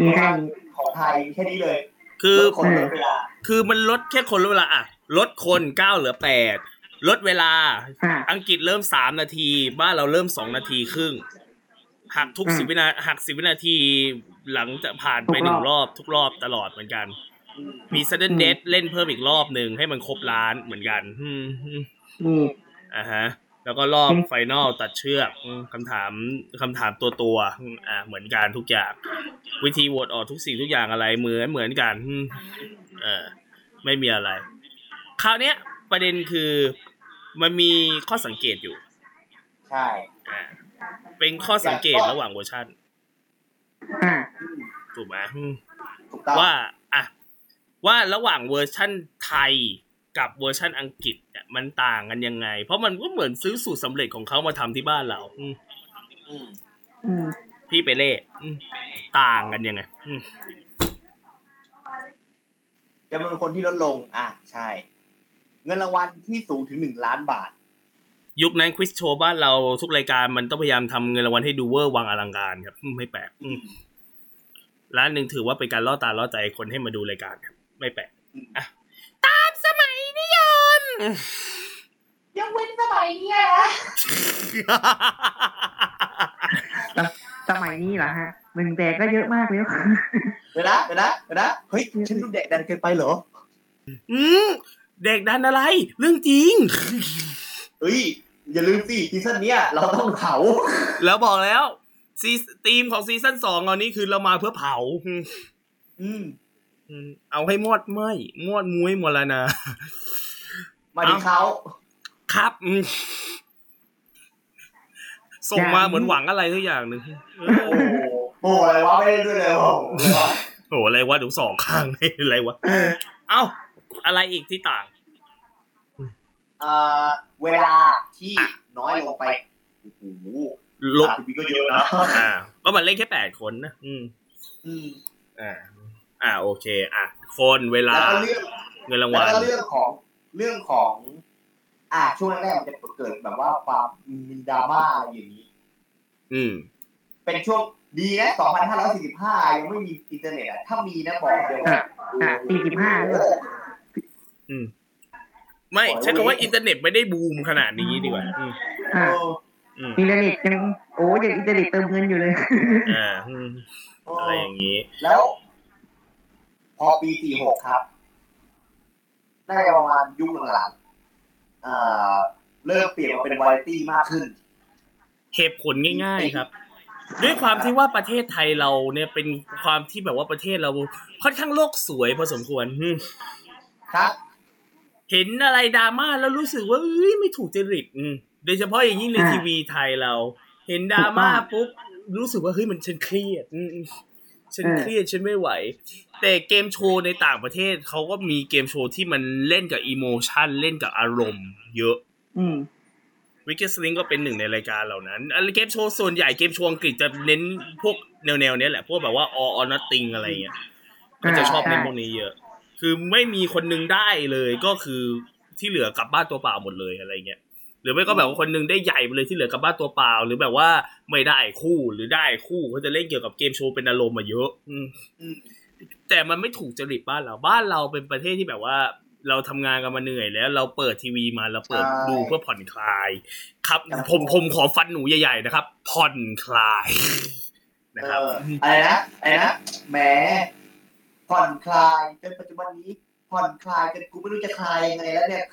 มีแค่นี้ของไทยแค่นี้เลย คือลดคนลดเวลาคือมันลดแค่คนลดเวลาอะลดคนเก้าเหลือแปดลดเวลาอ่าอังกฤษเริ่มสามนาที บ้านเราเริ่มสองนาทีครึ่ง หักทุกอืมสิบวินาหักสิบวินาทีหลังจะผ่านไปทุกหรอบนึ่งรอบทุกรอบตลอดเหมือนกัน มี sudden อืม death เล่นเพิ่มอีกรอบหนึ่งให้มันครบล้านเหมือนกัน อืมอืมมีอ่าฮะ แล้วก็รอบอืมไฟนอลตัดเชือกอืมคำถามคำถามตัวตัวๆอืมอ่า เหมือนกันทุกอย่าง วิธีโหวตออกทุกสิ่งทุกอย่างอะไรเหมือนเหมือนกันอืมเออไม่มีอะไร คราวเนี้ย ประเด็นคือมันมีข้อสังเกตอยู่ ใช่อ่า เป็นข้อสังเกตระหว่างเวอร์ชันอ่าถูกไหมอืมถูกต้องว่าอะว่าระหว่างเวอร์ชั่นไทยกับเวอร์ชั่นอังกฤษเนี่ยมันต่างกันยังไง เพราะมันก็เหมือนซื้อสูตรสำเร็จของเขามาทำที่บ้านเราอืมอืมอืมพี่เปเล่อืมต่างกันยังไงอืมจำนวนคนที่ลดลง อะ ใช่ เงินรางวัลที่สูงถึงหนึ่งล้านบาท ยุคนั้นควิสโชว์บ้านเราทุกรายการมันต้องพยายามทำเงินรางวัลให้ดูเวอร์วังอลังการครับอืมไม่แปลกอืมร้านหนึ่งถือว่าเป็นการล่อตาล่อใจคนให้มาดูรายการครับไม่แปลกอะตามสมัยนิยมยังเว้นสมัยนี้นะสมัยนี้เหรอฮะหนึ่งแดกก็เยอะมากเลยเดี๋ยวนะเดี๋ยวนะเดี๋ยวนะเฮ้ยฉันดูเด็กดันเกินไปเหรออืมเด็กดันอะไร เรื่องจริงเฮ้ย อย่าลืมสิซีซั่นเนี้ยเราต้องเผา แล้วบอกแล้วซีทีมของซีซั่นสองตอนนี้คือเรามาเพื่อเผา อืมอืมอืมเอาให้มอดไหมมอดมุ้ยหมดแล้วนะมาถึงเขาครับอืมส่งมาอย่างเหมือนหวังอะไรทุกอย่างหนึ่งโอ้โหโอ้โหอะไรวะไม่ได้ด้วยเลยโอ้โหโอ้อะไรวะเดูสองข้างอะไรวะเอ้าอะไรอีกที่ต่าง เอ่อเวลาที่น้อยลงไปโอ้โหลบสามสิบปีก็เยอะนะอ่าก็มันเล่นแค่แปดคนนะอืม อืมอ่าอ่าโอเค อะคนเวลาแล้วก็เรื่องเงินรางแล้ววัลก็เรื่องของเรื่องของ อ่าช่วงแรกๆมันจะเกิดแบบว่าความมีดราม่าอะไรอย่างนี้ อืม เป็นช่วงดีนะ2545 ยังไม่มีอินเทอร์เน็ตอะถ้ามีนะบอกเดี๋ยวว่าอะสี่สิบห้าอืม ไม่ใช้คำว่าอินเทอร์เน็ตไม่ได้บูมขนาดนี้ดีกว่าอืมอะอืมอินเทอร์เน็ตยังโอ้ยังอินเทอร์เน็ตเติมเงินอยู่เลยอ่าอืมอะไรอย่างนี้ แล้ว พอปี46ครับน่าจะประมาณยุคหลังๆอ่าเริ่มเปลี่ยนมาเป็นวาไรตี้มากขึ้น เหตุผลง่าย ๆ ครับ ด้วยความที่ว่าประเทศไทยเราเนี่ยเป็นความที่แบบว่าประเทศเราค่อนข้างโลกสวยพอสมควรอืมครับ เห็นอะไรดราม่าแล้วรู้สึกว่าเอ้ยไม่ถูกจริตอืมโดยเฉพาะอย่างยิ่งในอ่าทีวีไทยเรา เห็นดราม่าถูกต้องปุ๊บรู้สึกว่าเฮ้ยมันฉันเครียดอืมฉันเออเครียดฉันไม่ไหว แต่เกมโชว์ในต่างประเทศเขาก็มีเกมโชว์ที่มันเล่นกับอีโมชันเล่นกับอารมณ์ เยอะอืมวิกเกสลิงก็เป็นหนึ่งในรายการเหล่านั้นอะเกมโชว์ส่วนใหญ่เกมโชว์อังกฤษจะเน้นพวกแนวๆเนี้ยแหละ พวกแบบว่า all or nothing อะไรเงี้ยก็จะชอบเล่นพวกนี้เยอะ คือไม่มีคนหนึงได้เลยก็คือที่เหลือกลับบ้านตัวเปล่าหมดเลยอะไรเงี้ยหรือไม่ก็แบบว่าคนหนึงได้ใหญ่ไปเลยที่เหลือกลับบ้านตัวเปล่า หรือแบบว่าไม่ได้คู่หรือได้คู่เขาจะเล่นเกี่ยวกับเกมโชว์เป็นอารมณ์มาเยอะอืมอืมแต่มันไม่ถูกจริตบ้านเราบ้านเราเป็นประเทศที่แบบว่าเราทำงานกันมาเหนื่อยแล้ว เราเปิดทีวีมาเราเปิดใช่ดูเพื่อผ่อนคลาย ครับ ผมผมขอฟันหนูใหญ่ๆนะครับ ผ่อนคลายนะครับเอออะไรนะอะไรนะแหม ผ่อนคลายจนปัจจุบันนี้ผ่อนคลายจนกูไม่รู้จะคลายยังไงแล้วเนี่ย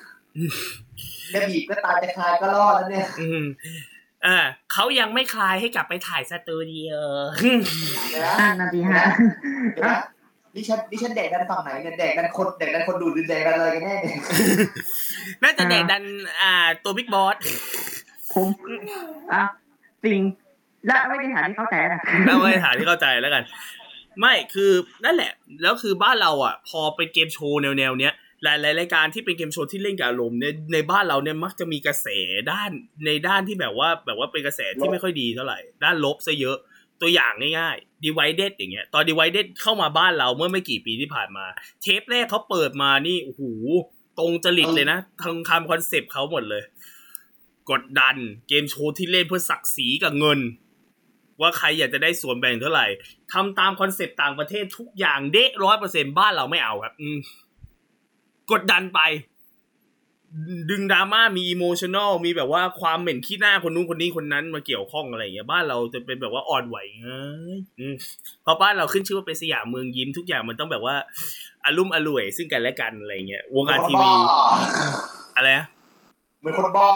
จะบีบก็ตายจะคลายก็รอดแล้วเนี่ยอืมอ่าเขายังไม่คลายให้กลับไปถ่ายสตูดิโอเดี๋ยวนะอ่านาทีฮะเดี๋ยวนะนี่ฉันนี่ฉันแดกดันฝั่งไหนเนี่ยแดกดันคนแดกดันคนดูหรือแดกดันอะไรกันแน่เนี่ยน่าจะเด็กดันอ่า ตัวบิ๊กบอสผมอะสิ่งและไม่ได้ฐานที่เข้าใจนะแล้วไม่ฐานที่เข้าใจแล้วกัน ไม่คือนั่นแหละ แล้วคือบ้านเราอะ พอเป็นเกมโชว์แนวๆเนี้ยหลายๆรายการที่เป็นเกมโชว์ที่เล่นกับอารมณ์เนี่ยในบ้านเราเนี่ยมักจะมีกระแสด้านในด้านที่แบบว่าแบบว่าเป็นกระแสที่ไม่ค่อยดีเท่าไหร่ ด้านลบซะเยอะตัวอย่างง่ายๆ Divided อย่างเงี้ย ตอน Divided เข้ามาบ้านเราเมื่อไม่กี่ปีที่ผ่านมา เทปแรกเขาเปิดมานี่โอ้โหตรงจริตเลยนะทางคำคอนเซปต์เขาหมดเลย กดดันเกมโชว์ที่เล่นเพื่อศักดิ์ศรีกับเงิน ว่าใครอยากจะได้ส่วนแบ่งเท่าไหร่ทำตามคอนเซปต์ต่างประเทศทุกอย่างเด๊ะร้อยเปอร์เซ็นต์บ้านเราไม่เอาครับ อืมกดดันไป ดึงดราม่ามีอิโมชันอลมีแบบว่าความเหม็นขี้หน้าคนนู้นคนนี้คนนั้นมาเกี่ยวข้องอะไรอย่างเงี้ยบ้านเราจะเป็นแบบว่าอ่อนไหวง่ายอืมเพราะบ้านเราขึ้นชื่อว่าเป็นสยามเมืองยิ้มทุกอย่างมันต้องแบบว่าอารมณ์อร่วยซึ่งกันและกันอะไรเงี้ยวงการทีวี อะไรนะเหมือนคนบ้า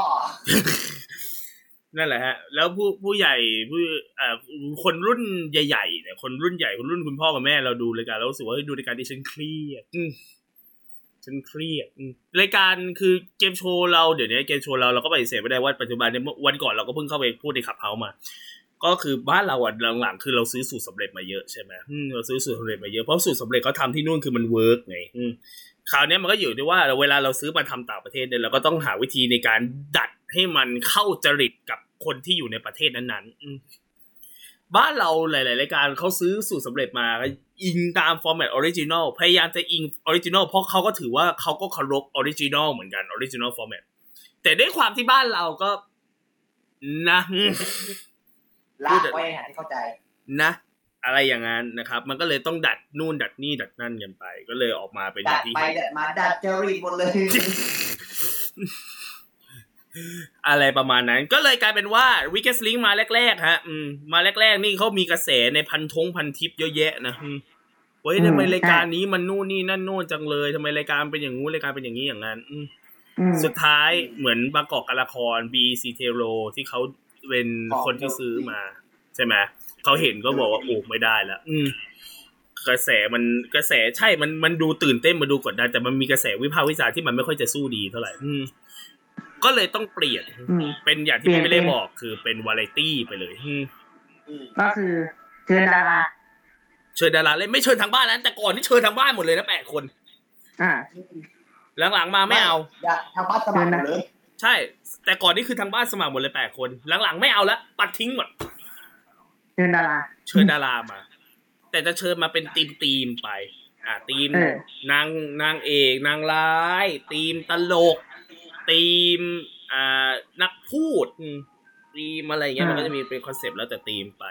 นั่นแหละฮะ แล้วผู้ผู้ใหญ่ผู้เอ่อคนรุ่นใหญ่ๆเนี่ยคนรุ่นใหญ่คนรุ่นคุณพ่อกับแม่เราดูรายการแล้วรู้สึกว่าเฮ้ยดูรายการที่ฉันเครียดอืมฉันเครียดอืมรายการคือเกมโชว์เราเดี๋ยวนี้เกมโชว์เราเราก็ปฏิเสธไม่ได้ว่าปัจจุบันเนี่ยเมื่อวันก่อนเราก็เพิ่งเข้าไปพูดใน Clubhouse มา ก็คือบ้านเราอะหลังๆคือเราซื้อสูตรสำเร็จมาเยอะใช่ไหมอืมเราซื้อสูตรสำเร็จมาเยอะเพราะสูตรสำเร็จเขาทำที่นู่นคือมัน work ไงอืมคราวเนี้ยมันก็อยู่ที่ว่าเวลาเราซื้อมาทำต่างประเทศเนี่ยเราก็ต้องหาวิธีในการดัดให้มันเข้าจริตกับ คนที่อยู่ในประเทศนั้นๆอืมบ้านเราหลาย ๆ รายการเขาซื้อสูตรสำเร็จมาอิงตามฟอร์แมตออริจินอลพยายามจะอิงออริจินอลเพราะเขาก็ถือว่าเขาก็เคารพออริจินอลเหมือนกันออริจินอลฟอร์แมตแต่ด้วยความที่บ้านเราก็ นะลากไว้หาที่เข้าใจนะ อะไรอย่างนั้นนะครับ มันก็เลยต้องดัดนู่นดัดนี่ดัดนั่นกันไป ก็เลยออกมาเป็นอดัย่าดงที่ไปดัดมาดัดจริตหมดเลย อะไรประมาณนั้น ก็เลยกลายเป็นว่าวิกเกสลิงมาแรกๆฮะอืมมาแรกๆ นี่เขามีกระแสในพันทงพันทิปเยอะแยะนะอืมเฮ้ยอืมทำไมรายการใช่นี้มันนู่นนี่นั่นโน่นจังเลยทำไมรายการเป็นอย่างงู้นรายการเป็นอย่างนี้อย่างนั้นอืมอืมสุดท้ายเหมือนบางกอกกาละคร BC t e r o ที่เขาเป็นคนที่ซื้อมา ใช่ไหมเขาเห็นก็บอกว่าโอ้ไม่ได้แล้วอืมกระแสมันกระแสใช่มันมันดูตื่นเต้นมาดูกดดันแต่มันมีกระแสวิพากษ์วิจารณ์ที่มันไม่ค่อยจะสู้ดีเท่าไหร่อืม ก็เลยต้องเปลี่ยนอืมเป็นอย่างที่เปลี่ยนพี่ไม่ได้เป็นบอกคือเป็นวาไรตี้ไปเลยอืมก็คือเชิญดาราเชิญดาราเล่นไม่เชิญทางบ้านแล้วแต่ก่อนที่เชิญทางบ้านหมดเลยนะแปดคน อ่าหลังๆมาไม่เอาอย่าทางบ้านสมัครหมดเลยใช่ แต่ก่อนนี่คือทางบ้านสมัครหมดเลยแปดคน หลังๆไม่เอาละปัดทิ้งหมดเชิญดาราเชิญดารามา แต่จะเชิญมาเป็นทีมทีมๆไป อ่าทีมเออนางนางเอกนางร้ายทีมตลก ทีมอ่านักพูดอืมทีมอะไรเงี้ยมันก็จะมีเป็นคอนเซปต์แล้วแต่ทีมไป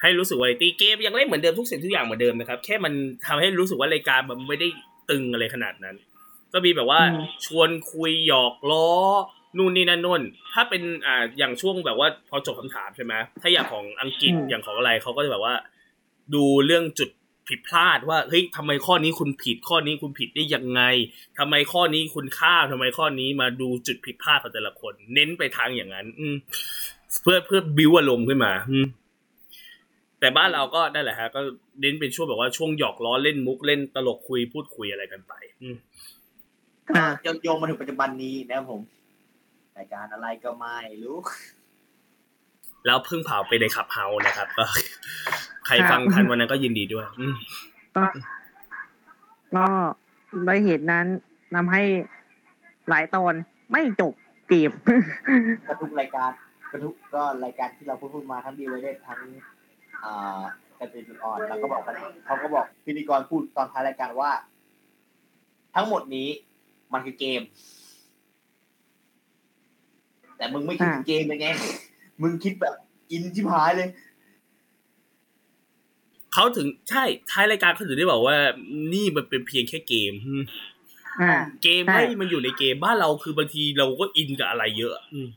ให้รู้สึกว่าตีเกมยังเล่นเหมือนเดิมทุกสิ่งทุกอย่างเหมือนเดิมนะครับ แค่มันทำให้รู้สึกว่ารายการมันไม่ได้ตึงอะไรขนาดนั้น ก็มีแบบว่าอืมชวนคุยหยอกล้อนู่นนี่นั่นนู่นถ้าเป็นอ่าอย่างช่วงแบบว่าพอจบคำถามใช่ไหมถ้าอย่างของอังกฤษอย่างของอะไรเขาก็จะแบบว่า ดูเรื่องจุด ผิดพลาดว่าเฮ้ยทำไมข้อนี้คุณผิดข้อนี้คุณผิดได้ยังไงทำไมข้อนี้คุณข้ามทำไมข้อนี้มาดูจุดผิดพลาดของแต่ละคน เน้นไปทางอย่างนั้น อืเพื่อเพื่อบิวอารมณ์ขึ้นมาอืแต่บ้านเราก็นั่นแหละฮะ ก็เน้นเป็นช่วงแบบว่าช่วงหยอกล้อเล่นมุกเล่นตลกคุยพูดคุยอะไรกันไปอืมอ่าโยงโยงมาถึงปัจจุบันนี้นะครับผมรายการอะไรก็ไม่รู้ แล้วเพิ่งเผาไปในขับเฮานะครับก็ใครฟังทันวันนั้นก็ยินดีด้วยอืมก็ก็โดยเหตุนั้นนำให้หลายตอนไม่จบเกมกระทุกรายการกระทุกก็รายการที่เราพูดพูดมาทั้งดีไวเดทั้งอ่าการเป็นจุดอ่อนแล้วก็บอกกันเขาก็บอกพิธีกรพูดตอนท้ายรายการว่า ทั้งหมดนี้มันคือเกม แต่มึงไม่คิดถึงเกมเลยไง มึงคิดแบบอินชิบหายเลยเขาถึงใช่ท้ายรายการเขาถึงได้บอกว่า นี่มันเป็นเพียงแค่เกมอืมอ่าเกมใช่ให้มันอยู่ในเกมบ้านเราคือบางทีเราก็อินกับอะไรเยอะอืม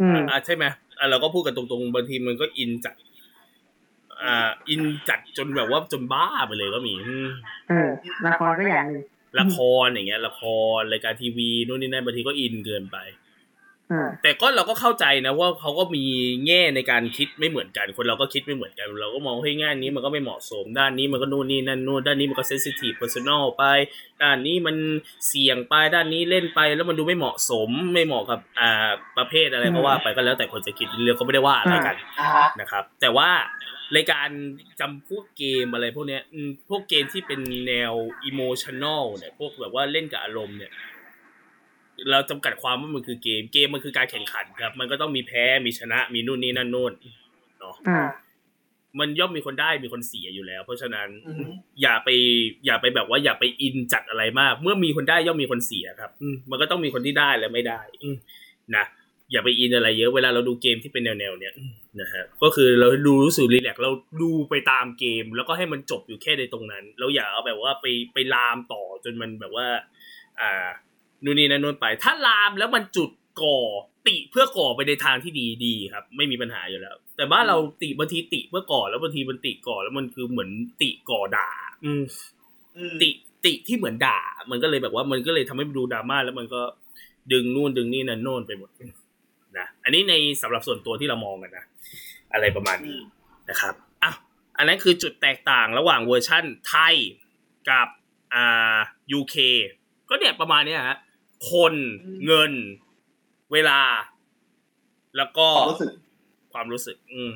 อืมอ่าใช่ไหมอ่าเราก็พูดกันตรงๆบางทีมันก็อินจัดอ่า อินจัดจนแบบว่าจนบ้าไปเลยก็มีอืมเออละครก็อย่างหนึ่งละครอย่างเงี้ยละครรายการทีวีนู่นนี่นั่นบางทีก็อินเกินไปเออ แต่ก็เราก็เข้าใจนะว่าเขาก็มีแง่ในการคิดไม่เหมือนกัน คนเราก็คิดไม่เหมือนกัน เราก็มองในด้านนี้มันก็ไม่เหมาะสมด้านนี้มันก็นู่นนี่นั่นนู่นด้านนี้มันก็ sensitive personal ไป ด้านนี้มันเสี่ยงไปด้านนี้เล่นไป แล้วมันดูไม่เหมาะสมไม่เหมาะกับอ่าประเภทอะไรก็ว่าไปก็แล้วแต่คนจะคิดเราก็ไม่ได้ว่าอะไรกันอ่าฮะนะครับ แต่ว่ารายการจำพวกเกมอะไรพวกเนี้ยอืมพวกเกมที่เป็นแนวอิโมชัน a ลเนี่ยพวกแบบว่าเล่นกับอารมณ์เนี่ย เราจำกัดความว่ามันคือเกมเกมมันคือการแข่งขันครับ มันก็ต้องมีแพ้มีชนะมีนู่นนี่นั่นนู่นเนาะอ่ามันย่อมมีคนได้มีคนเสียอยู่แล้ว เพราะฉะนั้นอือฮึอย่าไป อย่าไปแบบว่าอย่าไปอินจัดอะไรมาก เมื่อมีคนได้ย่อมมีคนเสียครับอืมมันก็ต้องมีคนที่ได้และไม่ได้อืมนะอย่าไปอินอะไรเยอะเวลาเราดูเกมที่เป็นแนวๆเนี้ยนะฮะก็คือเราดูรู้สึกรีแลกซ์เราดูไปตามเกม แล้วก็ให้มันจบอยู่แค่ในตรงนั้น เราอย่าเอาแบบว่าไปไปลามต่อจนมันแบบว่า อ่า นู่นนี่นั่นนู่นไป ถ้าลามแล้วมันจุดก่อติเพื่อก่อไปในทางที่ดีดีครับ ไม่มีปัญหาอยู่แล้ว แต่บ้านเราติบางทีติเพื่อก่อแล้วบางทีมันติก่อแล้วมันคือเหมือนติก่อด่า อืมอืมติติที่เหมือนด่า มันก็เลยแบบว่ามันก็เลยทำให้ดูดราม่าแล้วมันก็ดึงนู่นดึงนี่นั่นโน่นไปหมดนะอันนี้ในสำหรับส่วนตัวที่เรามองกันนะอะไรประมาณนี้นะครับอะอันนั้นคือจุดแตกต่างระหว่างเวอร์ชั่นไทยกับอ่า UK ก็เนี่ยประมาณเนี้ยฮะ คนเงิน เวลา แล้วก็ความรู้สึก ความรู้สึก อืม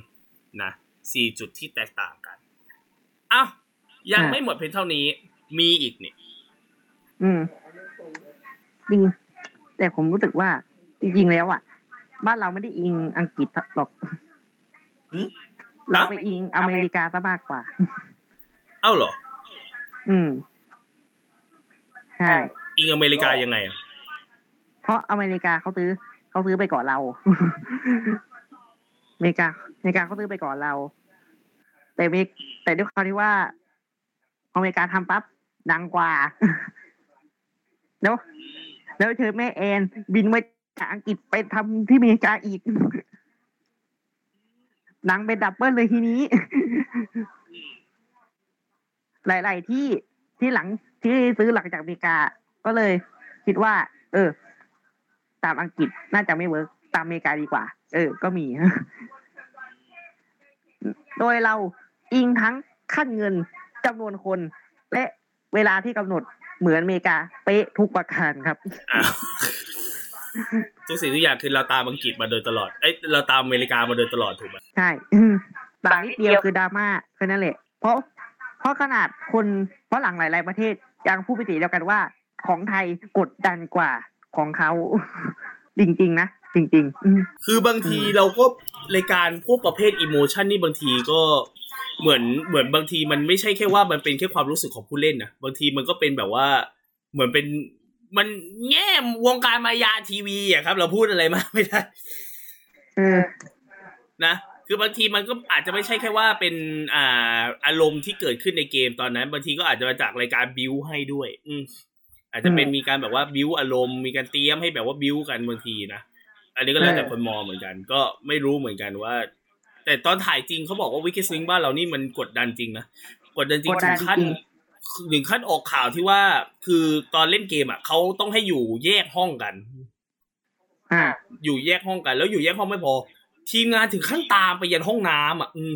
นะสี่จุดที่แตกต่างกันอ้าวยังอะไม่หมดเพียงเท่านี้ มีอีกนี่อืมจริงแต่ผมรู้สึกว่า จริงๆแล้วอะ บ้านเราไม่ได้อิงอังกฤษหรอกหืมเราไปอิงอเมริกาซะมากกว่า เอ้าเหรอ อืม ใช่ อิงอเมริกายังไงอะ เพราะอเมริกาเขาซื้อเขาซื้อไปก่อนเรา อเมริกาอเมริกาเขาซื้อไปก่อนเรา แต่เมแต่ด้วยความที่ว่าอเมริกาทำปั๊บดังกว่า แล้วแล้วเธอแม่แอนบินมาจากอังกฤษไปทำที่อเมริกาอีกดังเป็น double เลยทีนี้ หลาย ๆ ที่ที่หลังที่ซื้อหลังจากอเมริกา ก็เลยคิดว่า เออ ตามอังกฤษน่าจะไม่ work ตามอเมริกาดีกว่า เออ ก็มี โดยเราอิงทั้งขั้นเงินจำนวนคน และเวลาที่กำหนดเหมือนอเมริกา เป๊ะทุกประการครับอ้าวทุกสิ่งทุกอย่างคือเราตามอังกฤษมาโดยตลอด เอ้ยเราตามอเมริกามาโดยตลอดถูกไหมใช่ต่างนิดเดียวคือดราม่าแค่นั้นแหละ เพราะ เพราะขนาดคนฝรั่งหลาย ๆ ประเทศยังพูดไปติเดียวกันว่า ของไทยกดดันกว่า ของเขาจริงๆนะจริงๆอืมคือบางทีเราก็รายการพวกประเภทอิโมชันนี่บางทีก็เหมือนเหมือนบางทีมันไม่ใช่แค่ว่ามันเป็นแค่ความรู้สึกของผู้เล่นนะบางทีมันก็เป็นแบบว่า เหมือนเป็นมันแง่วงการมายาทีวีอะครับ เราพูดอะไรมากไม่ได้เออนะคือบางทีมันก็อาจจะไม่ใช่แค่ว่าเป็นอ่าอารมณ์ที่เกิดขึ้นในเกมตอนนั้น บางทีก็อาจจะมาจากรายการบิวให้ด้วย อืม อาจจะเป็นมีการแบบว่าบิวอารมณ์มีการเตรียมให้แบบว่าบิวกันบางทีนะอันนี้ก็แล้วแต่คนมองเหมือนกัน ก็ไม่รู้เหมือนกันว่า แต่ตอนถ่ายจริงเขาบอกว่าวิก i ส w ิงบ้านเรานี่มันกดดันจริงนะกดดันจริงกดดัถึนงขั้นจริงถึงขั้นออกข่าวที่ว่าคือตอนเล่นเกมอะเขาต้องให้อยู่แยกห้องกันอ่าอยู่แยกห้องกัน แล้วอยู่แยกห้องไม่พอ ทีมงานถึงขั้นตามไปยันห้องน้ำอะ อืม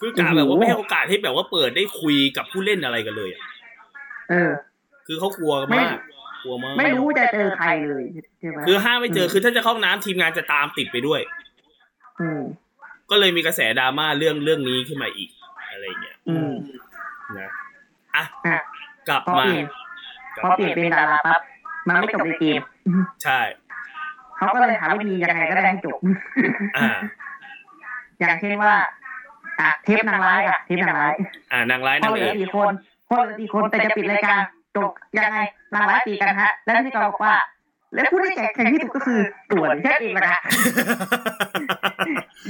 คือกาแบบว่าไม่ให้โอกาสให้แบบว่าเปิดได้คุยกับผู้เล่นอะไรกันเลยอะเออ คือเขากลัวกันมากกลัวมาก ไม่รู้จะเจอใครเลยใช่ไหมคือห้ามไม่เจอคือถ้าจะเข้าห้องน้ำทีมงานจะตามติดไปด้วย อืมก็เลยมีกระแสดราม่าเรื่องเรื่องนี้ขึ้นมาอีก อะไรอย่างเงี้ยอืมนะอะอะกลับพอมาเปลี่ยนพอเปลี่ยนเป็นดาราปั๊บมันไม่จบในเกมใช่เขาก็เลยหาวิธียังไงก็ได้ให้จบอ่าอย่างเช่นว่า อะเทปนางร้ายอะเทปนางร้ายอ่านางร้ายพอนางเหเอลือกสี่คนพอเหลือสี่คนแต่จะปิดรายการ จบยังไงนางร้ายตีกันฮะ แล้วที่เขาบอกว่า แล้วผู้ที่แข่งที่สุดก็คือต่วนแค่เองนะฮะ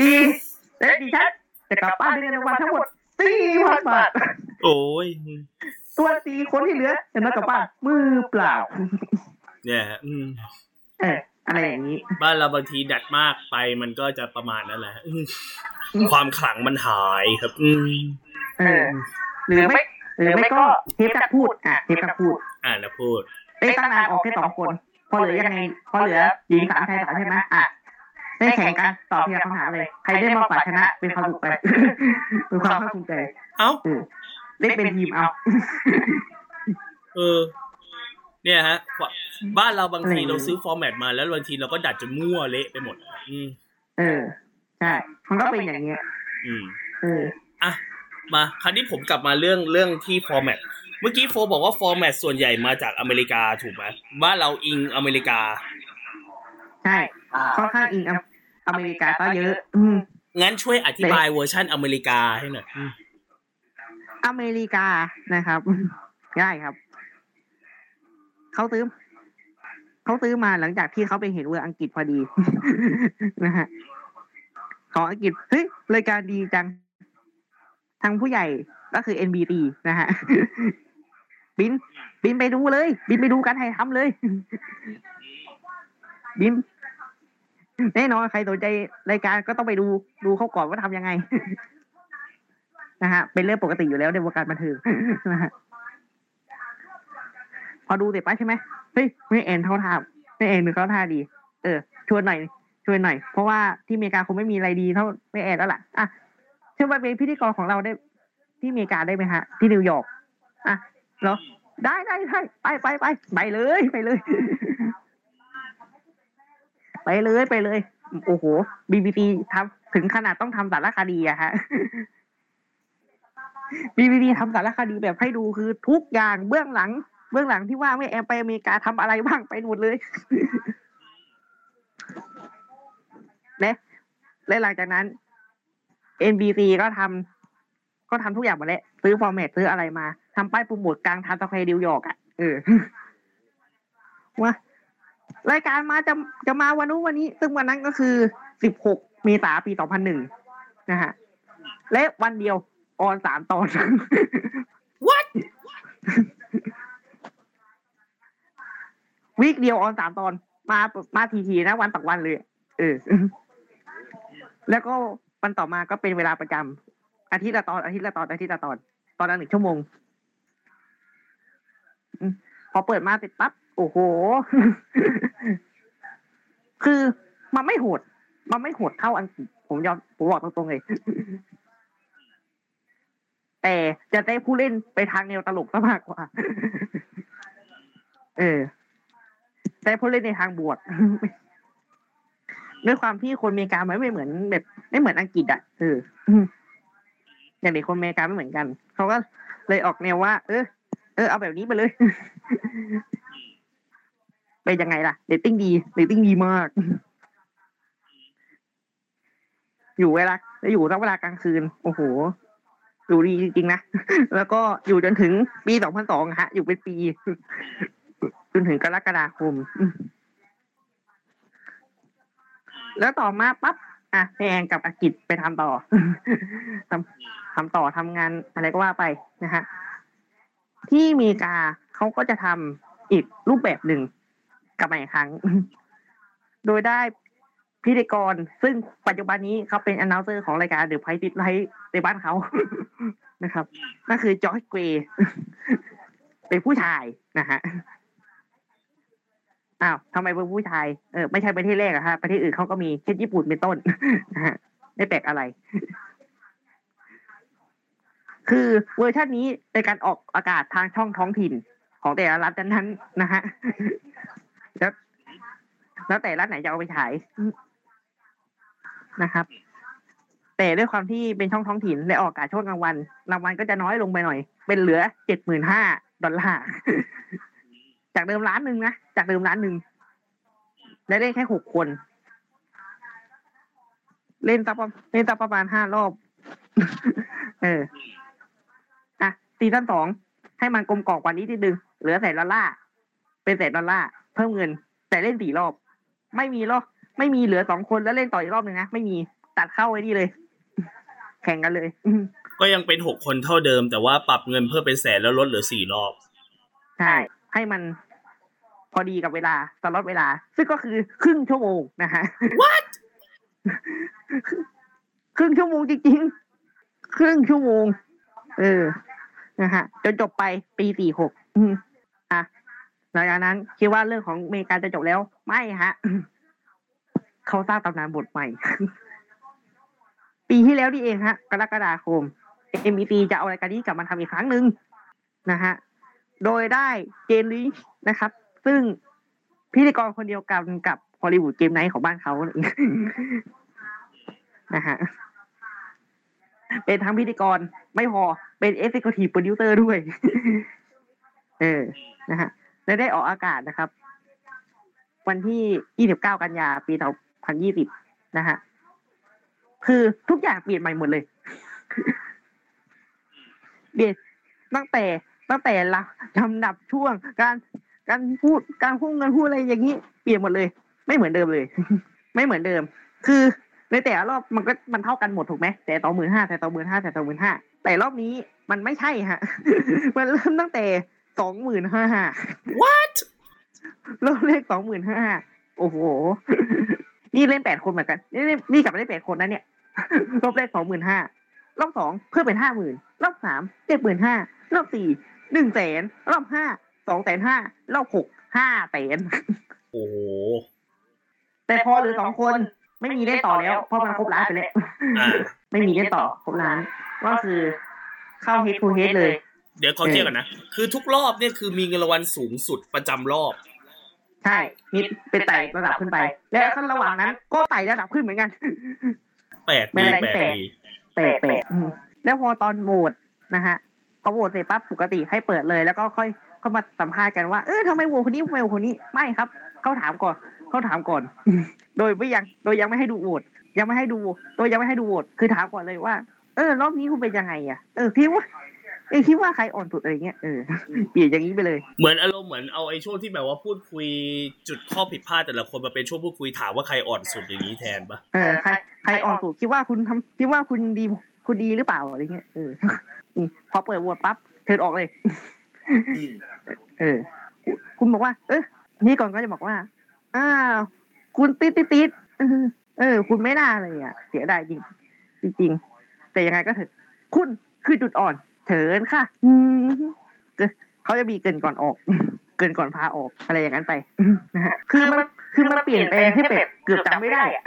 ดีและดิฉันจะกลับบ้านในเงินรางวัลทั้งหมดสี่พันบาทโอ้ยตัวสี่คนที่เหลือจะมากลับบ้านมือเปล่า เนี่ยฮะอืมเอออะไรอย่างนี้ บ้านเราบางทีดัดมากไปมันก็จะประมาณนั้นแหละอืมความขลังมันหายครับ อืมเออหรือไม่ หรือไม่ก็เทปนักพูดอะเทปนักพูด อ่านนะพูดได้ตั้งนานออกแค่สองคน พอเหลือยังไงพอเหลือหญิงสามชายสามใช่ไหมอะได้แข่งกันตอบทีละคำถามเลย ใครได้มากกว่าชนะ เป็นความสุขไปเป็นความภาคภูมิใจเอ้าเออเล่นเป็นทีมเอาเออ เนี่ยฮะบ้านเราบางทีอะไรอย่างนี้เราซื้อฟอร์แมตมาแล้วบางทีเราก็ดัดจนมั่วเละไปหมด อืมเออใช่มันก็เป็นอย่างเงี้ย อืมเอออะ มาคราวนี้ผมกลับมาเรื่องเรื่องที่ format เมื่อกี้โฟนบอกว่า format ส่วนใหญ่มาจากอเมริกาถูกไหมบ้านเราอิงอเมริกา ใช่อ่าค่อนข้างอิงอเมริกาก็เยอะ อืมงั้นช่วยอธิบายเวอร์ชันอเมริกาให้หน่อยอืมอเมริกานะครับง่ายครับเขาซื้อเขาซื้อมาหลังจากที่เขาไปเห็นเวอร์อังกฤษพอดีนะฮะของอังกฤษเฮ้ยรายการดีจัง ทางผู้ใหญ่ก็คือ NBC นะฮะบิน บินไปดูเลย บินไปดูการถ่ายทำเลย บินแน่นอนใครสนใจรายการก็ต้องไปดูดูเขาก่อนว่าทำยังไงนะฮะเป็นเรื่องปกติอยู่แล้วในวงการบันเทิงนะฮะพอดูเสร็จไปใช่ไหมเฮ้ยไม่เอ็นเท่าท่าไม่เอ็นเขาท่าดี เออชวนหน่อยชวนหน่อย เพราะว่าที่อเมริกาคงไม่มีอะไรดีเท่าแม่แอนแล้วล่ะอะ เชื่อว่าเป็นพิธีกรของเราได้ ที่อเมริกาได้ไหมฮะ ที่นิวยอร์กอะเหรอได้ได้ได้ไปไปไปไปเลยไปเลย ไปเลยไปเลย โอ้โหบีบีทำถึงขนาดต้องทำสารคดีอะฮะบีบีทำสารคดีแบบให้ดูคือทุกอย่างเบื้องหลัง เบื้องหลังที่ว่าแม่แอนไปอเมริกาทำอะไรบ้างไปหมดเลยและและหลังจากนั้น NBC ก็ทำก็ทำทุกอย่างหมดแล้วซื้อ format ซื้ออะไรมาทำป้ายโปรโมทกลาง Times Square นิวยอร์กอะเออว่ารายการมาจะจะมาวันนู้นวันนี้ ซึ่งวันนั้นก็คือ16เมษายนปี2001นะฮะและวันเดียวออนสามตอน What วีคเดียวออนสามตอน มามาทีทีๆนะ วันต่อวันเลย เออ แล้วก็ วันต่อมาก็เป็นเวลาประจำอาทิตย์ละตอนอาทิตย์ละตอนอาทิตย์ละตอน ตอนละหนึ่งชั่วโมงพอเปิดมาเสร็จปั๊บโอ้โห คือมันไม่โหด มันไม่โหดเท่าอังกฤษผมยอมผมบอกตรงๆเลย แต่จะได้ผู้เล่นไปทางแนวตลกซะมากกว่า เออแต่ผู้เล่นในทางบวกด้วยความที่คนอเมริกามันไม่เหมือนแบบ ไม่เหมือนอังกฤษอะเอออย่างเด็กคนอเมริกาไม่เหมือนกันเขาก็เลยออกแนวว่า เออเออเอาแบบนี้ไปเลยไปเป็นยังไงล่ะเรตติ้งดีเรตติ้งดีมาก อยู่เวลาอยู่ทั้งเวลากลางคืน โอ้โหอยู่ดีจริงๆนะ แล้วก็อยู่จนถึงปี2002ฮะ อยู่เป็นปี จนถึงกรกฎาคม แล้วต่อมาปั๊บ อะแพงกับอากิจไปทำต่อทำทำต่อทำงานอะไรก็ว่าไปนะฮะที่อเมริกาเขาก็จะทำอีกรูปแบบหนึ่งกลับมาอีกครั้ง โดยได้พิธีกร ซึ่งปัจจุบันนี้เขาเป็น a n n o u n c e r ของรายการ The Price is Right ในบ้านเขานะครับนั่นคือจอร์จเกรย์เป็นผู้ชายนะฮะ อ้าวทำไมเป็นผู้ชายเออไม่ใช่ประเทศแรกอะฮะประเทศอื่นเขาก็มีเช่นญี่ปุ่นเป็นต้นฮะไม่แปลกอะไร คือเวอร์ชันนี้ในการออกอากาศทางช่องท้องถิ่นของแต่ละรัฐนั้นนะฮะแล้วแล้วแต่รัฐไหนจะเอาไปฉายนะครับ แต่ด้วยความที่เป็นช่องท้องถิ่นและออกอากาศช่วงกลางวันรางวัลก็จะน้อยลงไปหน่อย เป็นเหลือเจ็ดหมื่นห้าดอลลาร์ จากเดิมล้านหนึ่งนะ จากเดิมล้านหนึ่งและเล่นแค่หกคน เล่นตัประเล่นตัประมาณห้ารอบ เออ อะซีซั่นสองให้มันกลมกล่อมกว่านี้นิดนึง เหลือแสนดอลลาร์เป็นแสนดอลลาร์เพิ่มเงิน แต่เล่นสี่รอบ ไม่มีรอบไม่มีเหลือสองคนแล้วเล่นต่ออีกรอบหนึ่งนะ ไม่มีตัดเข้าไว้นี่เลย แข่งกันเลยก็ยังเป็นหกคนเท่าเดิม แต่ว่าปรับเงินเพิ่มเป็นแสนแล้วลดเหลือสี่รอบ ใช่ ให้มัน พอดีกับเวลาตลอดเวลา ซึ่งก็คือครึ่งชั่วโมงนะฮะ What ครึ่งชั่วโมงจริงๆ ครึ่งชั่วโมง เออ นะฮะ จนจบไปปีสี่หกอะหลังจากนั้นคิดว่าเรื่องของอเมริกาจะจบแล้ว ไม่ฮะ เขาสร้างตำนานบทใหม่ ปีที่แล้วนี่เองฮะ กรกฎาคม MBC จะเอารายการนี้กลับมาทำอีกครั้งหนึ่งนะฮะ โดยได้ Jane Lynch นะครับ ซึ่งพิธีกรคนเดียวกันกับ Hollywood Game Night ของบ้านเขานะฮะเป็นทั้งพิธีกรไม่พอเป็น executive producer ด้วย เออนะฮะและได้ออกอากาศนะครับ วันที่ 29 กันยาปี2020 นะฮะคือทุกอย่างเปลี่ยนใหม่หมดเลยเปลี่ยนตั้งแต่ตั้งแต่ละลำดับช่วงการ การพูดการพูดเงินพูดอะไรอย่างนี้เปลี่ยนหมดเลย ไม่เหมือนเดิมเลย ไม่เหมือนเดิม คือในแต่ละรอบมันก็มันเท่ากันหมดถูกไหมแต่ต่อหมื่นห้าแต่ต่อหมื่นห้าแต่ต่อหมื่นห้าแต่รอบนี้มันไม่ใช่ฮะ มันเริ่มตั้งแต่สองหมื่นห้า what เริ่มเลขสองหมื่นห้าโอ้โห นี่เล่นแปดคนเหมือนกัน นี่นี่นี่กลับมาเล่นแปดคนนะเนี่ย รอบแรกสองหมื่นห้ารอบสองเพิ่มเป็นห้าหมื่นรอบสามเจ็ดหมื่นห้ารอบสี่หนึ่งแสนรอบห้า สองแสนห้ารอบหกห้าแสนโอ้โหแต่พอเหลือสองคนไม่มีเล่นต่อแล้วเพราะมันครบล้านไปแล้วอ่าไม่มีเล่นต่อครบล้าน ก็คือเข้า head to head เลย เดี๋ยวขอเทียบกันนะ คือทุกรอบเนี่ยคือมีเงินรางวัลสูงสุดประจำรอบ ใช่มีเป็นไต่ระดับขึ้นไป และขั้นระหว่างนั้น ก็ไต่ระดับขึ้นเหมือนกันแปดไม่ปีได้แปดแปลกปีแปลกแปลกอืมแล้วพอตอนโหวตนะฮะพอโหวตเสร็จปั๊บปกติให้เปิดเลย แล้วก็ค่อย เข้ามาสัมภาษณ์กันว่าเออทำไมโหวตคนนี้ทำไมโหวตคนนี้ไม่ครับเขาถามก่อนเขาถามก่อน โดยไม่ยังโดยยังไม่ให้ดูโหวตยังไม่ให้ดูโดยยังไม่ให้ดูโหวตคือถามก่อนเลยว่า เออ รอบนี้คุณเป็นยังไงอะเออคิดว่าเออคิดว่าใครอ่อนสุดอะไรเงี้ยเออเปลี่ยนอย่างนี้ไปเลย เหมือนอารมณ์เหมือนเอาไอ้ช่วงที่แบบว่าพูดคุยจุดข้อผิดพลาดแต่ละคนมาเป็นช่วงพูดคุยถามว่าใครอ่อนสุดอย่างนี้แทนปะเออใครใครอ่อนสุดคิดว่าคุณทำคิดว่าคุณดีคุณดีหรือเปล่าอะไรเงี้ยเออนี่พอเปิดโหวตปั๊บเทิร์นออกเลย เออ คุณบอกว่า เออนี่ก่อนก็จะบอกว่า อ้าวคุณติดติดติดเออ คุณไม่น่าเลยอะ เสียดายจริงจริงแต่ยังไงก็เถอะคุณคือจุดอ่อน เถินค่ะอืมเกินเขาจะมีเกินก่อนออก เกินก่อนพาออกอะไรอย่างนั้นไปนะฮะคือมัน คือมันเปลี่ยนแปลงให้เป็ดเกือบจำไม่ได้อะ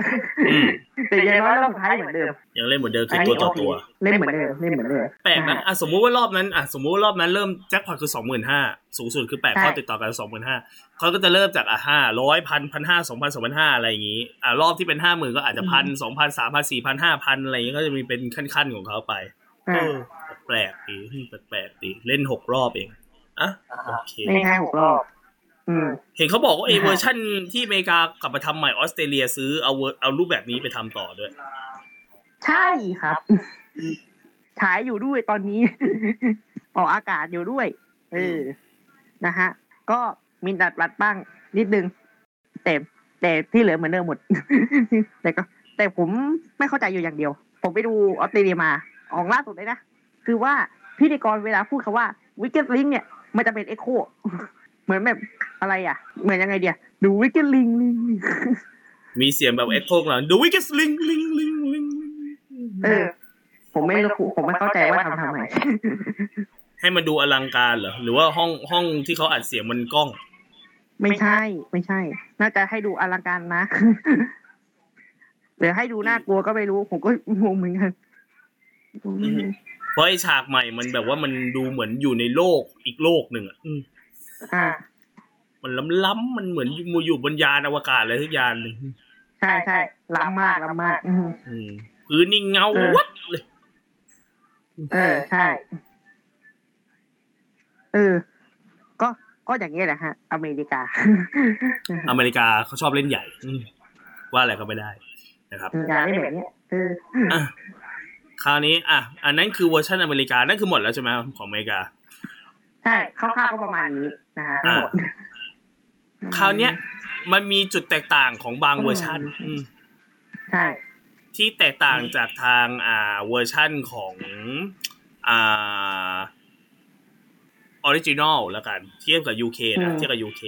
อืมแต่อยังน้อยรอบสุดท้ายเหมือนเดิมยังเล่นเหมือนเดิมคือตัวต่อตัวเล่นเหมือนเดิมเล่นเหมือนเดิมแปลกนะอะสมมุติว่ารอบนั้นอะสมมุติว่ารอบนั้นเริ่มแจ็คพอตคือสองหมื่นห้าสูงสุดคือแปดใช่ข้อติดต่อกันสองหมื่นห้าเขาก็จะเริ่มจากอะห้าร้อยพันพันห้าสองพันสองพันห้าอะไรอย่างงี้อะรอบที่เป็นห้าหมื่นก็อาจจะพันสองพันสามพันสี่พันห้าพันอะไรอย่างงี้ก็จะมีเป็นขั้นๆของเขาไปอ่าเออแปลกดีแปลกๆดีเล่นหกรอบเองอะโอเคเล่นแค่หกรอบอืม เห็นเขาบอกว่าไอ้นะฮะเวอร์ชั่นที่อเมริกากลับมาทำใหม่ออสเตรเลียซื้อเอาเวอร์เอารูปแบบนี้ไปทำต่อด้วย ใช่ครับฉายอยู่ด้วยตอนนี้ ออกอากาศอยู่ด้วย เออ นะฮะ ก็มีดัดรัดบ้างนิดนึง แต่แต่ที่เหลือเหมือนเดิมหมด แต่ก็ แต่ผมไม่เข้าใจอยู่อย่างเดียว ผมไปดูออสเตรเลียมาออกล่าสุดเลยนะ คือว่าพิธีกรเวลาพูดคำว่า Weakest Link เนี่ย มันจะเป็น echo เห มือนแบบอะไรอะ เหมือนยังไงเดียดู Weakest Link Linkมีเสียงแบบ echo หลังดู Weakest Link Link Link Link เออ ผมไม่รู้ผมไม่เข้าใจว่าทำทำไมให้มันดูอลังการเหรอหรือว่าห้องห้องที่เขาอัดเสียงมันก้อง ไม่ใช่ ไม่ใช่ น่าจะให้ดูอลังการนะหรือให้ดูน่ากลัวก็ไม่รู้ ผมก็งงเหมือนกันเพราะไอ้ฉากใหม่มันแบบว่ามันดูเหมือนอยู่ในโลกอีกโลกหนึ่งอะ อืมอ่า มันล้ำๆมันเหมือนอยู่อยู่บนยานอวกาศอะไรทุกยานหนึ่งใช่ใช่ล้ำมากล้ำมาก อืมอืมพื้นนี่เงาเออวัดเลยเออใช่เออก็ก็อย่างนี้ยแหละฮะ อเมริกา อเมริกาเขาชอบเล่นใหญ่อืมว่าอะไรก็ไม่ได้นะครับอเมริกาได้แบบเนี้ยเอออะคราวนี้ อะ อันนั้นคือเวอร์ชันอเมริกา นั่นคือหมดแล้วใช่ไหมของอเมริกา ใช่คร่าวๆก็ประมาณนี้นะฮะทั้งหมดคราวเนี้ยมันมีจุดแตกต่างของบางเวอร์ชันอืมใช่ ที่แตกต่างจากทางอ่าเวอร์ชั่นของอ่า original แล้วกัน เทียบกับ UK อืมนะเทียบกับ UK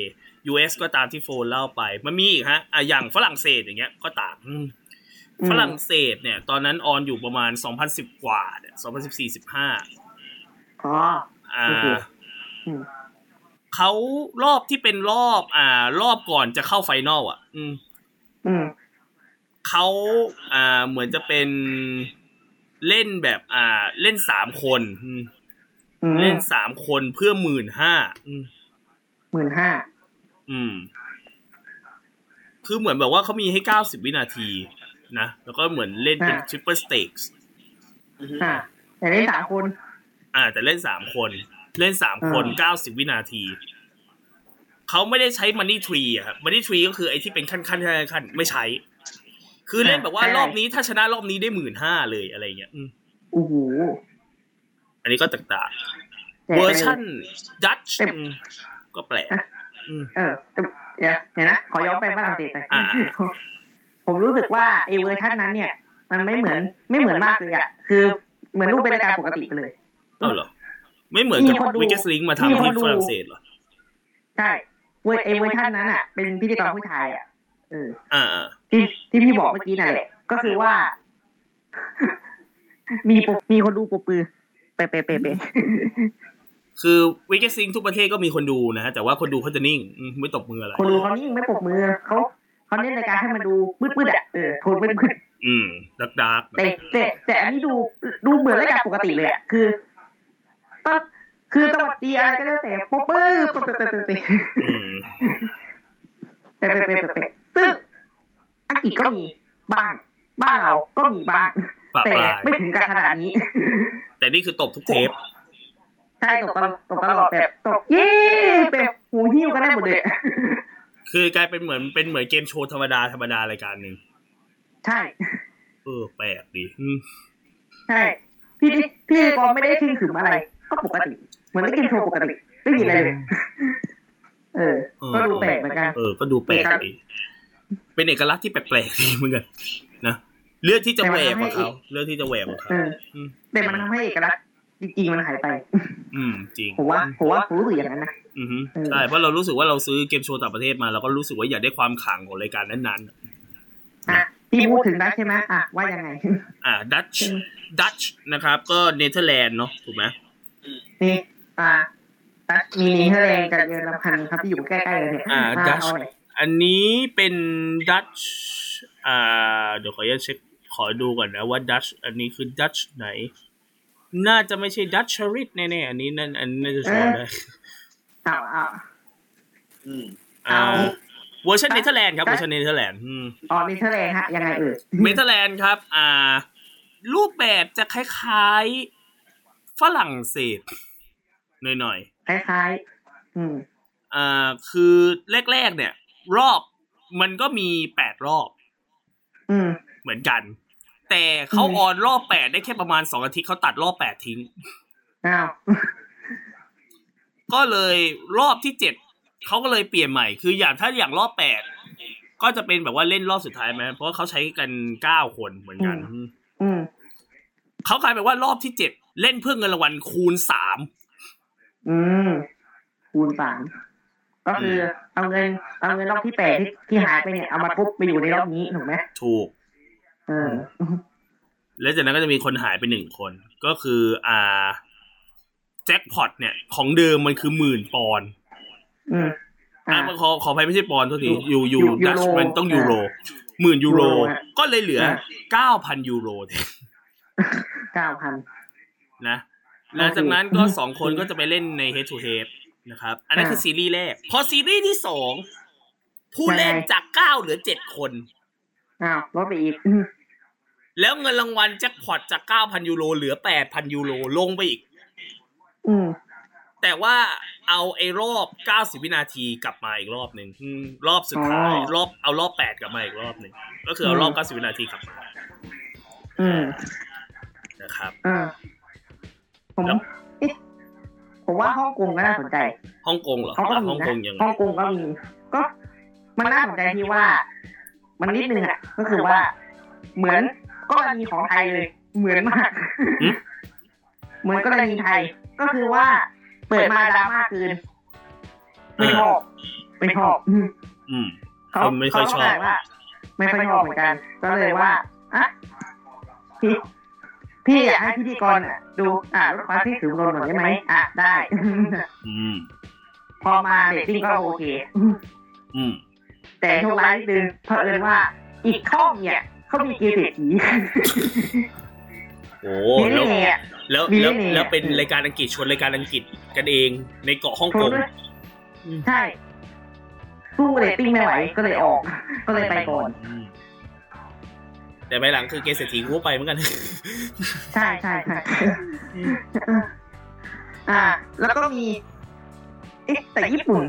US ก็ตามที่โฟนเล่าไป มันมีอีกฮะอะอย่างฝรั่งเศสอย่างเงี้ยก็ต่างอืมฝรั่งเศสเนี่ย ตอนนั้น on อยู่ประมาณ2010กว่าเนี่ย2014 15อ๋ออ่าโอเคอืม เขารอบที่เป็นรอบ อ่า รอบก่อนจะเข้า final อะ อืม อืมเขาอ่า เหมือนจะเป็นเล่นแบบ อ่า เล่นสามคนอืมอืมเล่นสามคนเพื่อหมื่นห้าอืมหมื่นห้า อืม คือเหมือนแบบว่าเขามีให้เก้าสิบวินาทีนะ แล้วก็เหมือนเล่นเป็น triple stake อ่าแต่เล่นสามคน อ่า แต่เล่นสามคน เล่นสามคนอ่าเก้าสิบวินาที เขาไม่ได้ใช้ money tree อะครับ money tree ก็คือไอ้ที่เป็นขั้นขั้นขั้นขั้นไม่ใช้ คือเล่นแบบว่ารอบนี้ถ้าชนะรอบนี้ได้หมื่นห้าเลยอะไรเงี้ยอืมโอ้โหอันนี้ก็ต่างแต่ๆเวอร์ชันดัตช์แต่ก็แปลกอืมเออแต่เดี๋ยวเดี๋ยวนะ ขอย้อนไปฝรั่งเศสหน่อยอ่าผมรู้สึกว่าไอเวอร์ชันนั้นเนี่ย มันไม่เหมือนไม่เหมือนมากเลยอะ คือเหมือนรูปเป็นรายการปกติไปเลยเออเหรอ ไม่เหมือนกับมีคนดู Weakest Link มาทำมีคนดูที่ฝรั่งเศสเหรอ ใช่เวอร์ไอเวอร์ชันนั้นอะ เป็นพิธีกรผู้ชายอะเอออ่าอ่าที่ที่พี่บอกเมื่อกี้นั่นแหละก็คือว่า มีตบมีคนดูตบมือแปะแปะแปะแปะคือ Weakest Link ทุกประเทศก็มีคนดูนะฮะแต่ว่าคนดูเขาจะนิ่งอืมไม่ตบมืออะไรคนดูเขานิ่งไม่ตบมือเขาเขาเน้นรายการให้มันดูมืดๆอะเออโทนมืดๆอืมดักดาร์กแต่แต่แต่อันนี้ดูดูเหมือนรายการปกติเลยอะคือ ก็คือสวัสดีอะไรก็แล้วแต่ป๊อปเปอร์ป๊อปเปอร์ป๊อปเปอร์อืมเป๊ะเป๊ะเป๊ะเป๊ะซึ่งอังกฤษก็มีบ้างบ้านเราก็มีบ้างปะแต่ปลายไม่ถึงกับขนาดนี้ แต่นี่คือตบทุกเทปใช่ตกตลอดตกตลอดแบบตกเย้แบบหูหิ้วก็ได้หมดเลยคือกลายเป็นเหมือนเป็นเหมือนเกมโชว์ธรรมดาธรรมดารายการหนึ่งใช่เออแปลกดีอืมใช่พี่พี่ก็ไม่ได้ขึ้นขึมอะไร ก็ปกติเหมือนไม่กินโชว์ปกติไม่มีอะไรเลยเออ ก็ดูแปลกเหมือนกันเออ ก็ดูแปลกดีเป็นเอกลักษณ์ที่แปลกๆดีเหมือนกันนะเลือกที่จะแหวกกว่าเขาเลือกที่จะแหวกกว่าเขาเออแต่มันทำให้เอกลักษณ์จริงๆมันหายไป อืม จริงผมว่าผมว่าผมรู้สึกอย่างนั้นนะอือฮึเออใช่เพราะเรารู้สึกว่าเราซื้อเกมโชว์ต่างประเทศมาเราก็รู้สึกว่าอยากได้ความขลังของรายการนั้นอะพี่พูดถึงได้ใช่ไหมอะว่ายังไงๆอ่าดัตช์ดัตช์นะครับ ก็เนเธอร์แลนด์เนาะถูกไหม นี่ อ่าดัตช์มีเนเธอร์แลนด์กับเยอรมันครับที่อยู่ใกล้ๆเลยเนี่ยอ่าอ่าดัตช์เอาเลยอันนี้เป็นดัตช์อ่า เดี๋ยวขออนุญาตเช็คขอดูก่อนนะว่าดัตช์อันนี้คือดัตช์ไหน น่าจะไม่ใช่ดัตช์ริตแน่ๆอันนี้นั่นอันนี้น่าจะชอบได้เอาเอาอืมอ่าเวอร์ชันเนเธอร์แลนด์ครับเวอร์ชันเนเธอร์แลนด์อืมอ๋อเนเธอร์แลนด์ฮะยังไงเอ่ยเนเธอร์แลนด์ครับ อ่า รูปแบบจะคล้ายๆ ฝรั่งเศสหน่อยคล้ายๆอืมๆอ่าคือแรกๆเนี่ย รอบมันก็มีแปดรอบ อืม เหมือนกัน แต่เขาอืม on รอบแปดได้แค่ประมาณสองอาทิตย์เขาตัดรอบแปดทิ้งอ้าวก็เลยรอบที่เจ็ดเขาก็เลยเปลี่ยนใหม่ คืออย่างถ้าอย่างรอบแปดก็จะเป็นแบบว่าเล่นรอบสุดท้ายไหมเพราะว่าเขาใช้กันเก้าคนเหมือนกันอืมเขากลายเป็นว่ารอบที่เจ็ด เล่นเพื่อเงินรางวัลคูณสามอืมคูณสามก็คือเอาเงินเอาเงินรอบที่แปดที่ที่หายไปเนี่ยเอามาทุบไปอยู่ในรอบนี้ถูกไหมถูก เออ แล้วจากนั้นก็จะมีคนหายไปหนึ่งคน ก็คือ อ่า แจ็คพอตเนี่ย ของเดิมมันคือหมื่นปอนด์อืมอ่าขอขออภัยไม่ใช่ปอนด์โทษทียูยูยูดัชยูโรมันต้องยูโรหมื่นยูโรยูโรฮะก็เลยเหลืออ่าเก้าพันยูโรเก้าพัน นะหลังจากนั้นก็สองคนก็จะไปเล่นใน head to head นะครับ อันนั้นอ่าคือซีรีส์แรก พอซีรีส์ที่สองผู้เล่นยังไงจากเก้าเหลือเจ็ดคนอ้าวลดไปอีกอืมแล้วเงินรางวัลแจ็คพอตจากเก้าพันยูโรเหลือแปดพันยูโรลงไปอีก อืมแต่ว่าเอาไอ้รอบ90วินาทีกลับมาอีกรอบหนึ่งอืมรอบสุดท้ายอ๋อรอบเอารอบ8กลับมาอีกรอบหนึ่งก็คือเอารอบ90วินาทีกลับมา อืมนะครับอ่า ผมเอ๊ะผมว่าฮ่องกงก็น่าสนใจฮ่องกงเหรอเขาก็อะมีฮ่องนะกงยังไงฮ่องกงก็มีก็ มันน่าสนใจที่ว่า มันนิดนึงอะ ก็คือว่า เหมือนกรณีของไทยเลย เหมือนมาก เหมือนกรณีไทย ก็คือว่า เปิดมาดราม่าเกินไม่ชอบไม่ชอบอืมอืมเขาคนไม่ค่อยชอบเขาก็ว่าไม่ค่อยชอบเหมือนกัน ก็เลยว่าอะ พี่พี่อยากให้พิธีกรอะดูอะลดความที่ถือลนหน่อยได้ไหมอะได้ อืม พอมาเรตติ้งก็โอเค อืม แต่โชคร้ายนิดนึงเผอิญว่าอีกช่องเนี่ยเขามีเกมเศรษฐีโอ้มีแล้วเน่อะแล้วมีแล้วเน่แล้วเป็นรายการอังกฤษชวนรายการอังกฤษกันเองในเกาะฮ่องกงชกนด้วยใช่สู้เรตติ้งไม่ไหวก็เลยออก ก็เลยไปก่อนอืม แต่ไปหลังคือเกมเศรษฐีกูก็ไปเหมือนกัน ใช่ใช่ใช่อ่า แล้วก็มีเอ๊ะแต่ญี่ปุ่น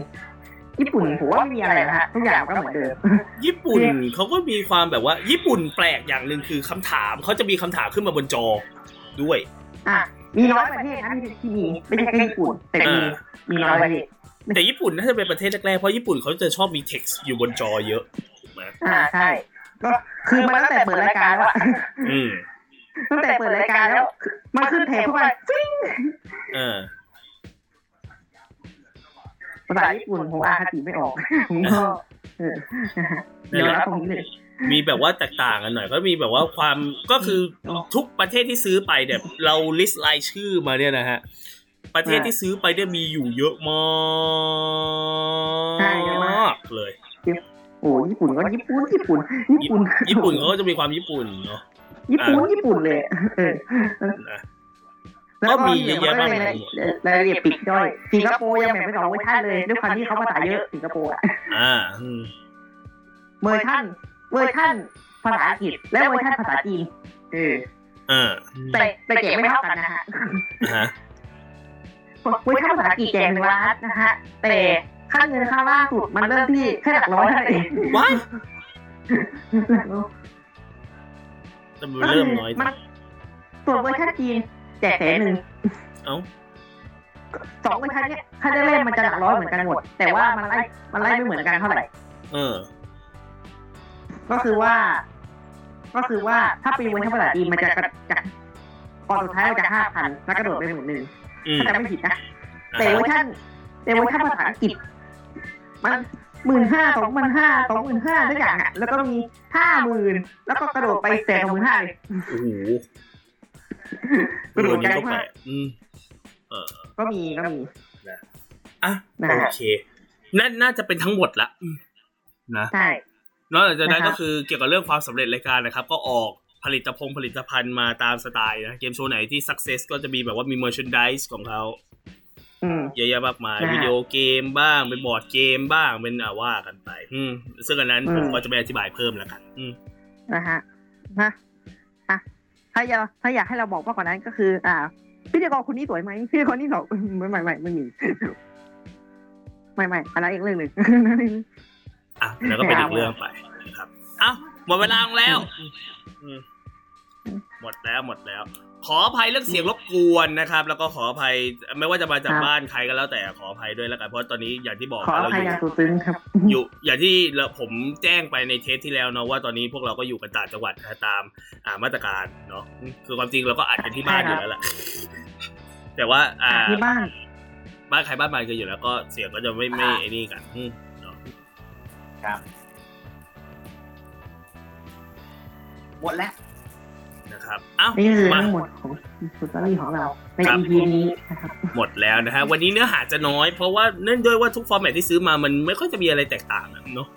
ญี่ปุ่นผมว่าไม่มีอะไรนะฮะทุกอย่างก็เหมือนเดิม ญี่ปุ่นเขาก็มีความแบบว่า ญี่ปุ่นแปลกอย่างหนึ่งคือคำถามเขาจะมีคำถามขึ้นมาบนจอด้วย อะมีน้อยประเทศนะที่ที่มีไม่ใช่แค่ญี่ปุ่นแต่มีอ่ามีน้อยประเทศแต่ญี่ปุ่นน่าจะเป็นประเทศแรกๆเพราะญี่ปุ่นเขาจะชอบมี text อยู่บนจอเยอะถูกไหมอ่าใช่ ก็คือมันตั้งแต่เปิดรายการแล้วอะอืมตั้งแต่เปิดรายการแล้วมันขึ้นเทปเข้าไปฟิ้งเออภาษาญี่ปุ่นผมอ่านคติไม่ออกผมก็เออเดี๋ยวรับตรงนี้เลยมีแบบว่าแตกต่างกันหน่อย ก็มีแบบว่าความก็คือทุกประเทศที่ซื้อไปเนี่ยเราลิสต์รายชื่อมาเนี่ยนะฮะ ประเทศที่ซื้อไปเนี่ยมีอยู่เยอะมใช่เยอะมาากกเลยโอ้ญี่ปุ่นก็ญี่ปุ่นญี่ปุ่นญี่ปุ่นญี่ปุ่นเขาก็จะมีความญี่ปุ่นเนาะญี่ปุ่นญี่ปุ่นเลยเออนะแล้วก็มีเยอะแยะมากรมายายรายละเอียดปลีกย่อยสิงคโปร์ยังแบ่งเป็นสองเวอร์ชันเลยด้วยความที่เขาภาษาเยอะสิงคโปร์อะอ่าอืมเวอร์ชันเวอร์ชันภาษาอังกฤษและเวอร์ชันภาษาจีนเอออ่าแต่แต่แจกไม่เท่ากันนะฮะฮะเวอร์ชันภาษาอังกฤษแจกหนึ่งล้านนะฮะแต่ ค่าเงินค่าล่าสุดมันเริ่มที่แค่หลักร้อยเท่านั้นเองว้ายแต่มันเริ่มน้อยมันส่วนเวอร์ชันจีนแจกแสนหนึ่งเอ้าสองเวอร์ชันเนี้ยถ้าได้เล่นมันจะหลักร้อยเหมือนกันหมด แต่ว่ามันไล่มันไล่ไม่เหมือนกันเท่าไหร่เออ ก็คือว่า ก็คือว่าถ้าเป็นเวอร์ชันภาษาจีนมันจะกระจากก่อนสุดท้ายมันจะห้าพันแล้วกระโดดไปหมื่นหนึ่งอืมถ้าจะไม่ผิดนะแต่เวอร์ชันแต่เวอร์ชันภาษาอังกฤษ มันหมื่นห้าสองหมื่นห้าสองหมื่นห้าทุกอย่างอะ แล้วก็มีห้าหมื่นแล้วก็กระโดดไปแสนสองหมื่นห้าเลยโอ้โหกระโดดนี้ไกลก็แปลมากกอืมเออก็มีก็มีอะนะโอฮะเคนั่นน่าจะเป็นทั้งหมดละอืมนะใช่นอกจากนั้นนะครับก็คือเกี่ยวกับเรื่องความสำเร็จรายการนะครับ ก็ออกผลิตพงผลิตภัณฑ์มาตามสไตล์นะ เกมโชว์ไหนที่ success ก็จะมีแบบว่ามี merchandise ของเขาอืม เยอะแยะมากมายนะฮะวิดีโอเกมบ้างเป็นบอร์ดเกมบ้างเป็นอ่าว่ากันไป อืมซึ่งอันนั้นอืมผมก็จะไม่อธิบายเพิ่มแล้วกัน อืมนะฮะนะอะถ้าอยากถ้าอยากให้เราบอกมากกว่านั้นก็คือ อ่าพิธีกรคนนี้สวยไหมพิธีกรนี่สวยไม่ไม่ไม่ไม่มีไม่ไม่อันนั้นอีกเรื่องหนึ่งอะแล้วก็เป็นอีกเรื่องไปนะครับเอ้าหมดเวลาลงแล้วอืมหมดแล้วหมดแล้ว ขออภัยเรื่องเสียงรบกวนนะครับ แล้วก็ขออภัยไม่ว่าจะมาจากครับบ้านใครก็แล้วแต่ขออภัยด้วยแล้วกันเพราะตอนนี้อย่างที่บอกขออเราภัอยยู่อย่างสุดซึ้งครับ อยู่อย่างที่เราผมแจ้งไปในเทปที่แล้วเนาะว่าตอนนี้พวกเราก็อยู่กันต่างจังหวัดนะตามอ่ามาตรการเนาะคือความจริงเราก็อัดกันที่บ้านอยู่แล้วแหละแต่ว่า อ่าที่บ้าน บ้านใครบ้านมันกันอยู่แล้วก็เสียงก็จะไม่ไม่ไอ้นี่กันอืมเนาะครับหมดแล้ว นะครับเอ้านี่คือมาทั้งหมดของ story ของเราในครับ EP นี้นะครับหมดแล้วนะฮะวันนี้เนื้อหาจะน้อย เพราะว่าเนื่องด้วยว่าทุก format ที่ซื้อมามันไม่ค่อยจะมีอะไรแตกต่างอะเนาะ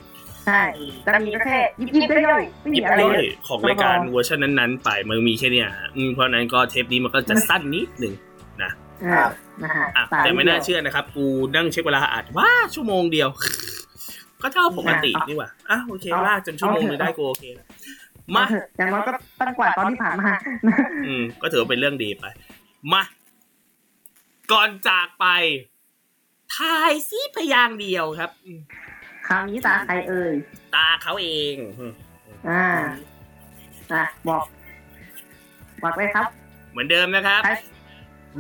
ใช่จะมีก็แค่ยิบยิบย่อยๆไม่มีอะไรย่เลอยยของรายการเวอร์ชันนั้นๆ ไปมันมีแค่เนี้ยฮะอืมเพราะฉะนั้นก็เทปนี้มันก็จะสั้นนิดหนึ่งนะอ่านะฮะอะสยแต่ไม่น่าดียวเชื่อนะครับ กูนั่งเช็คเวลาอัดว่าชั่วโมงเดียว ก็เท่าปกตินี่หว่าอะโอเคเอาลากจนชั่วโมงนึงได้กูโอเคแล้ว มาเถอะอย่างน้อยก็ตั้งกว่าตอนที่ผ่านมาอืม ก็ถือว่าเป็นเรื่องดีไป มา ก่อนจากไปทายซิพยางค์เดียวครับอืมคราวนี้ตาใครเอ่ยตาเขาเองอืมอ่าอะบอกบอกไปครับ เหมือนเดิมนะครับใคร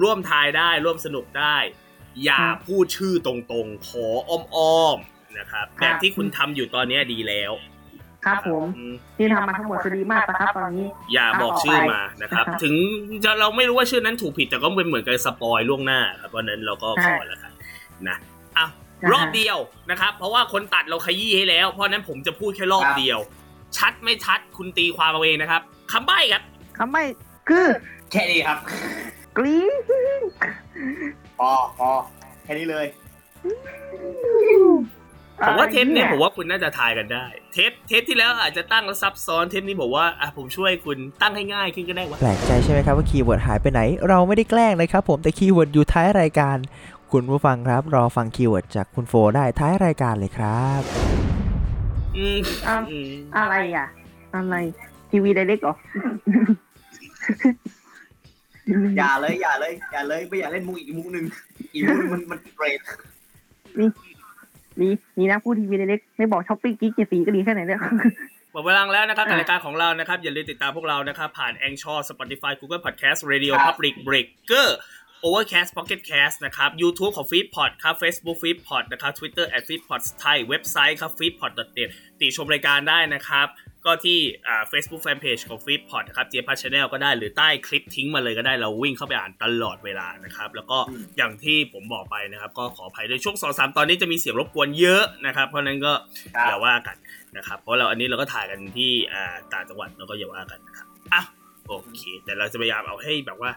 ร่วมทายได้ร่วมสนุกได้ อย่าครับพูดชื่อตรงๆ ขออ้อมๆนะครับครับแบบที่คุณทำอยู่ตอนเนี้ยดีแล้ว ครับผมอืมที่ทำมาทั้งหมดคือดีมากนะครับตอนนี้ อย่าบอกชื่อมานะครับครับ ถึงจะเราไม่รู้ว่าชื่อนั้นถูกผิดแต่ก็เป็นเหมือนกับสปอยล่วงหน้าครับเพราะฉะนั้นเราก็ขอแล้วกันนะอ้าวรอบเดียวนะครับ เพราะว่าคนตัดเราขยี้ให้แล้ว เพราะฉะนั้นผมจะพูดแค่รอบครับเดียว ชัดไม่ชัดคุณตีความเอาเองนะครับคำใบ้ครับคำไม่คือแค่นี้ครับกรี๊ดพอพอแค่นี้เลย ผมว่าเทปเนี้ยผมว่าคุณน่าจะทายกันได้ เทปเทปที่แล้วอาจจะตั้งแล้วซับซ้อนเทปนี้บอกว่าอะผมช่วยคุณตั้งให้ง่ายขึ้นก็ได้วะแปลกใจใช่ไหมครับว่า keyword หายไปไหน เราไม่ได้แกล้งนะครับผมแต่ keyword อยู่ท้ายรายการ คุณผู้ฟังครับ รอฟัง keyword จากคุณโฟได้ท้ายรายการเลยครับอืมอ้าวอืมอะไรอะ อะไรทีวีไดเรกเหรออย่าเลยอย่าเลยอย่าเลยไม่อยากเล่นมุกอีกมุกหนึ่งอีกมุกหนึงมันมันเกรด นี่นี่นะพูดทีวีเล็กไม่บอกช้อปปิ้งกิ๊กเจ็ดสีก็ดีแค่ไหนเนี่ยหมดเวลาแล้วนะครับรายการของเรานะครับ อย่าลืมติดตามพวกเรานะครับ ผ่าน a n c h o r Spotify Google Podcast Radio Public Breaker Overcast Pocket Cast นะครับ YouTube ของ Feedpot ครับ Facebook Feedpot นะครับ Twitter at Feedpot Thai เว็บไซต์ครับ feedpot.net ติชมรายการได้นะครับ ก็ที่อ่า Facebook Fanpage ของ Feedpot นะครับเจพัชแนลก็ได้หรือใต้คลิปทิ้งมาเลยก็ได้เราวิ่งเข้าไปอ่านตลอดเวลานะครับ แล้วก็อย่างที่ผมบอกไปนะครับ ก็ขออภัยด้วยช่วงสองสามตอนนี้จะมีเสียงรบกวนเยอะนะครับเพราะฉะนั้นก็ครับอย่าว่ากันนะครับเพราะเราอันนี้เราก็ถ่ายกันที่อ่าต่างจังหวัดเราก็อย่าว่ากันนะครับอะโอเค แต่เราจะพยายามเอาให้แบบว่า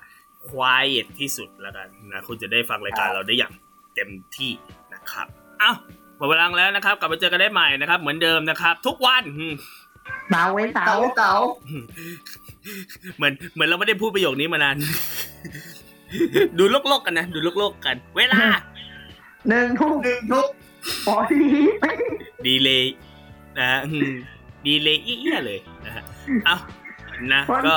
quiet ที่สุดแล้วกันนะคุณจะได้ฟังรายการเราได้อย่างเต็มที่นะครับอ้าวหมดเวลาแล้วนะครับ กลับมาเจอกันได้ใหม่นะครับ เหมือนเดิมนะครับ ทุกวันเตาไว้เตาเตาเตาเหมือนเหมือนเราไม่ได้พูดประโยคนี้มานาน ดูโลกๆกันนะ ดูโลกๆกัน เวลาหนึ่งทุ่มหนึ่งทุกปอดีดีเลยนะดีเลยเอี้ยเลยนะฮะเอานะก็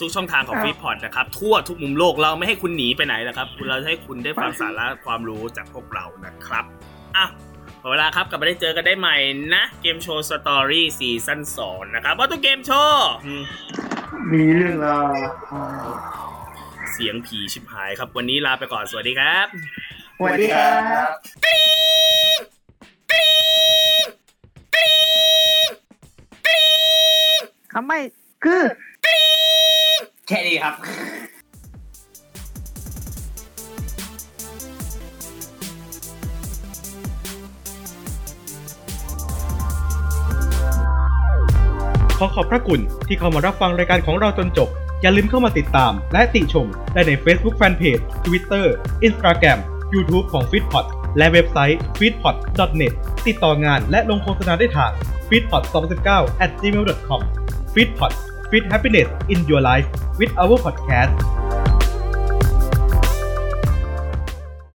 ทุกช่องทางของฟีดพอดนะครับ ทั่วทุกมุมโลกเราไม่ให้คุณหนีไปไหนนะครับ เราจะให้คุณได้ฟังสาระความรู้จากพวกเรานะครับอะหมดเวลาครับกลับมาได้เจอกันได้ใหม่นะเกมโชว์ story season สองนะครับว่าตัวเกมโชว์อืมมีเรื่องราวเสียงผีชิบหายครับ วันนี้ลาไปก่อนสวัสดีครับสวัสดีครับคำไม่คือ แค่นี้ครับขอขอบพระคุณที่เข้ามารับฟังรายการของเราจนจบ อย่าลืมเข้ามาติดตาม และติชมได้ใน Facebook Fanpage Twitter Instagram YouTube ของ f e e d p o t และเว็บไซต์ f e e d p o t net ติดต่องานและลงโฆษณาได้ทาง f e e d p o t 2019 at gmail.com f e e d p o t Feed Happiness in Your Life with our podcast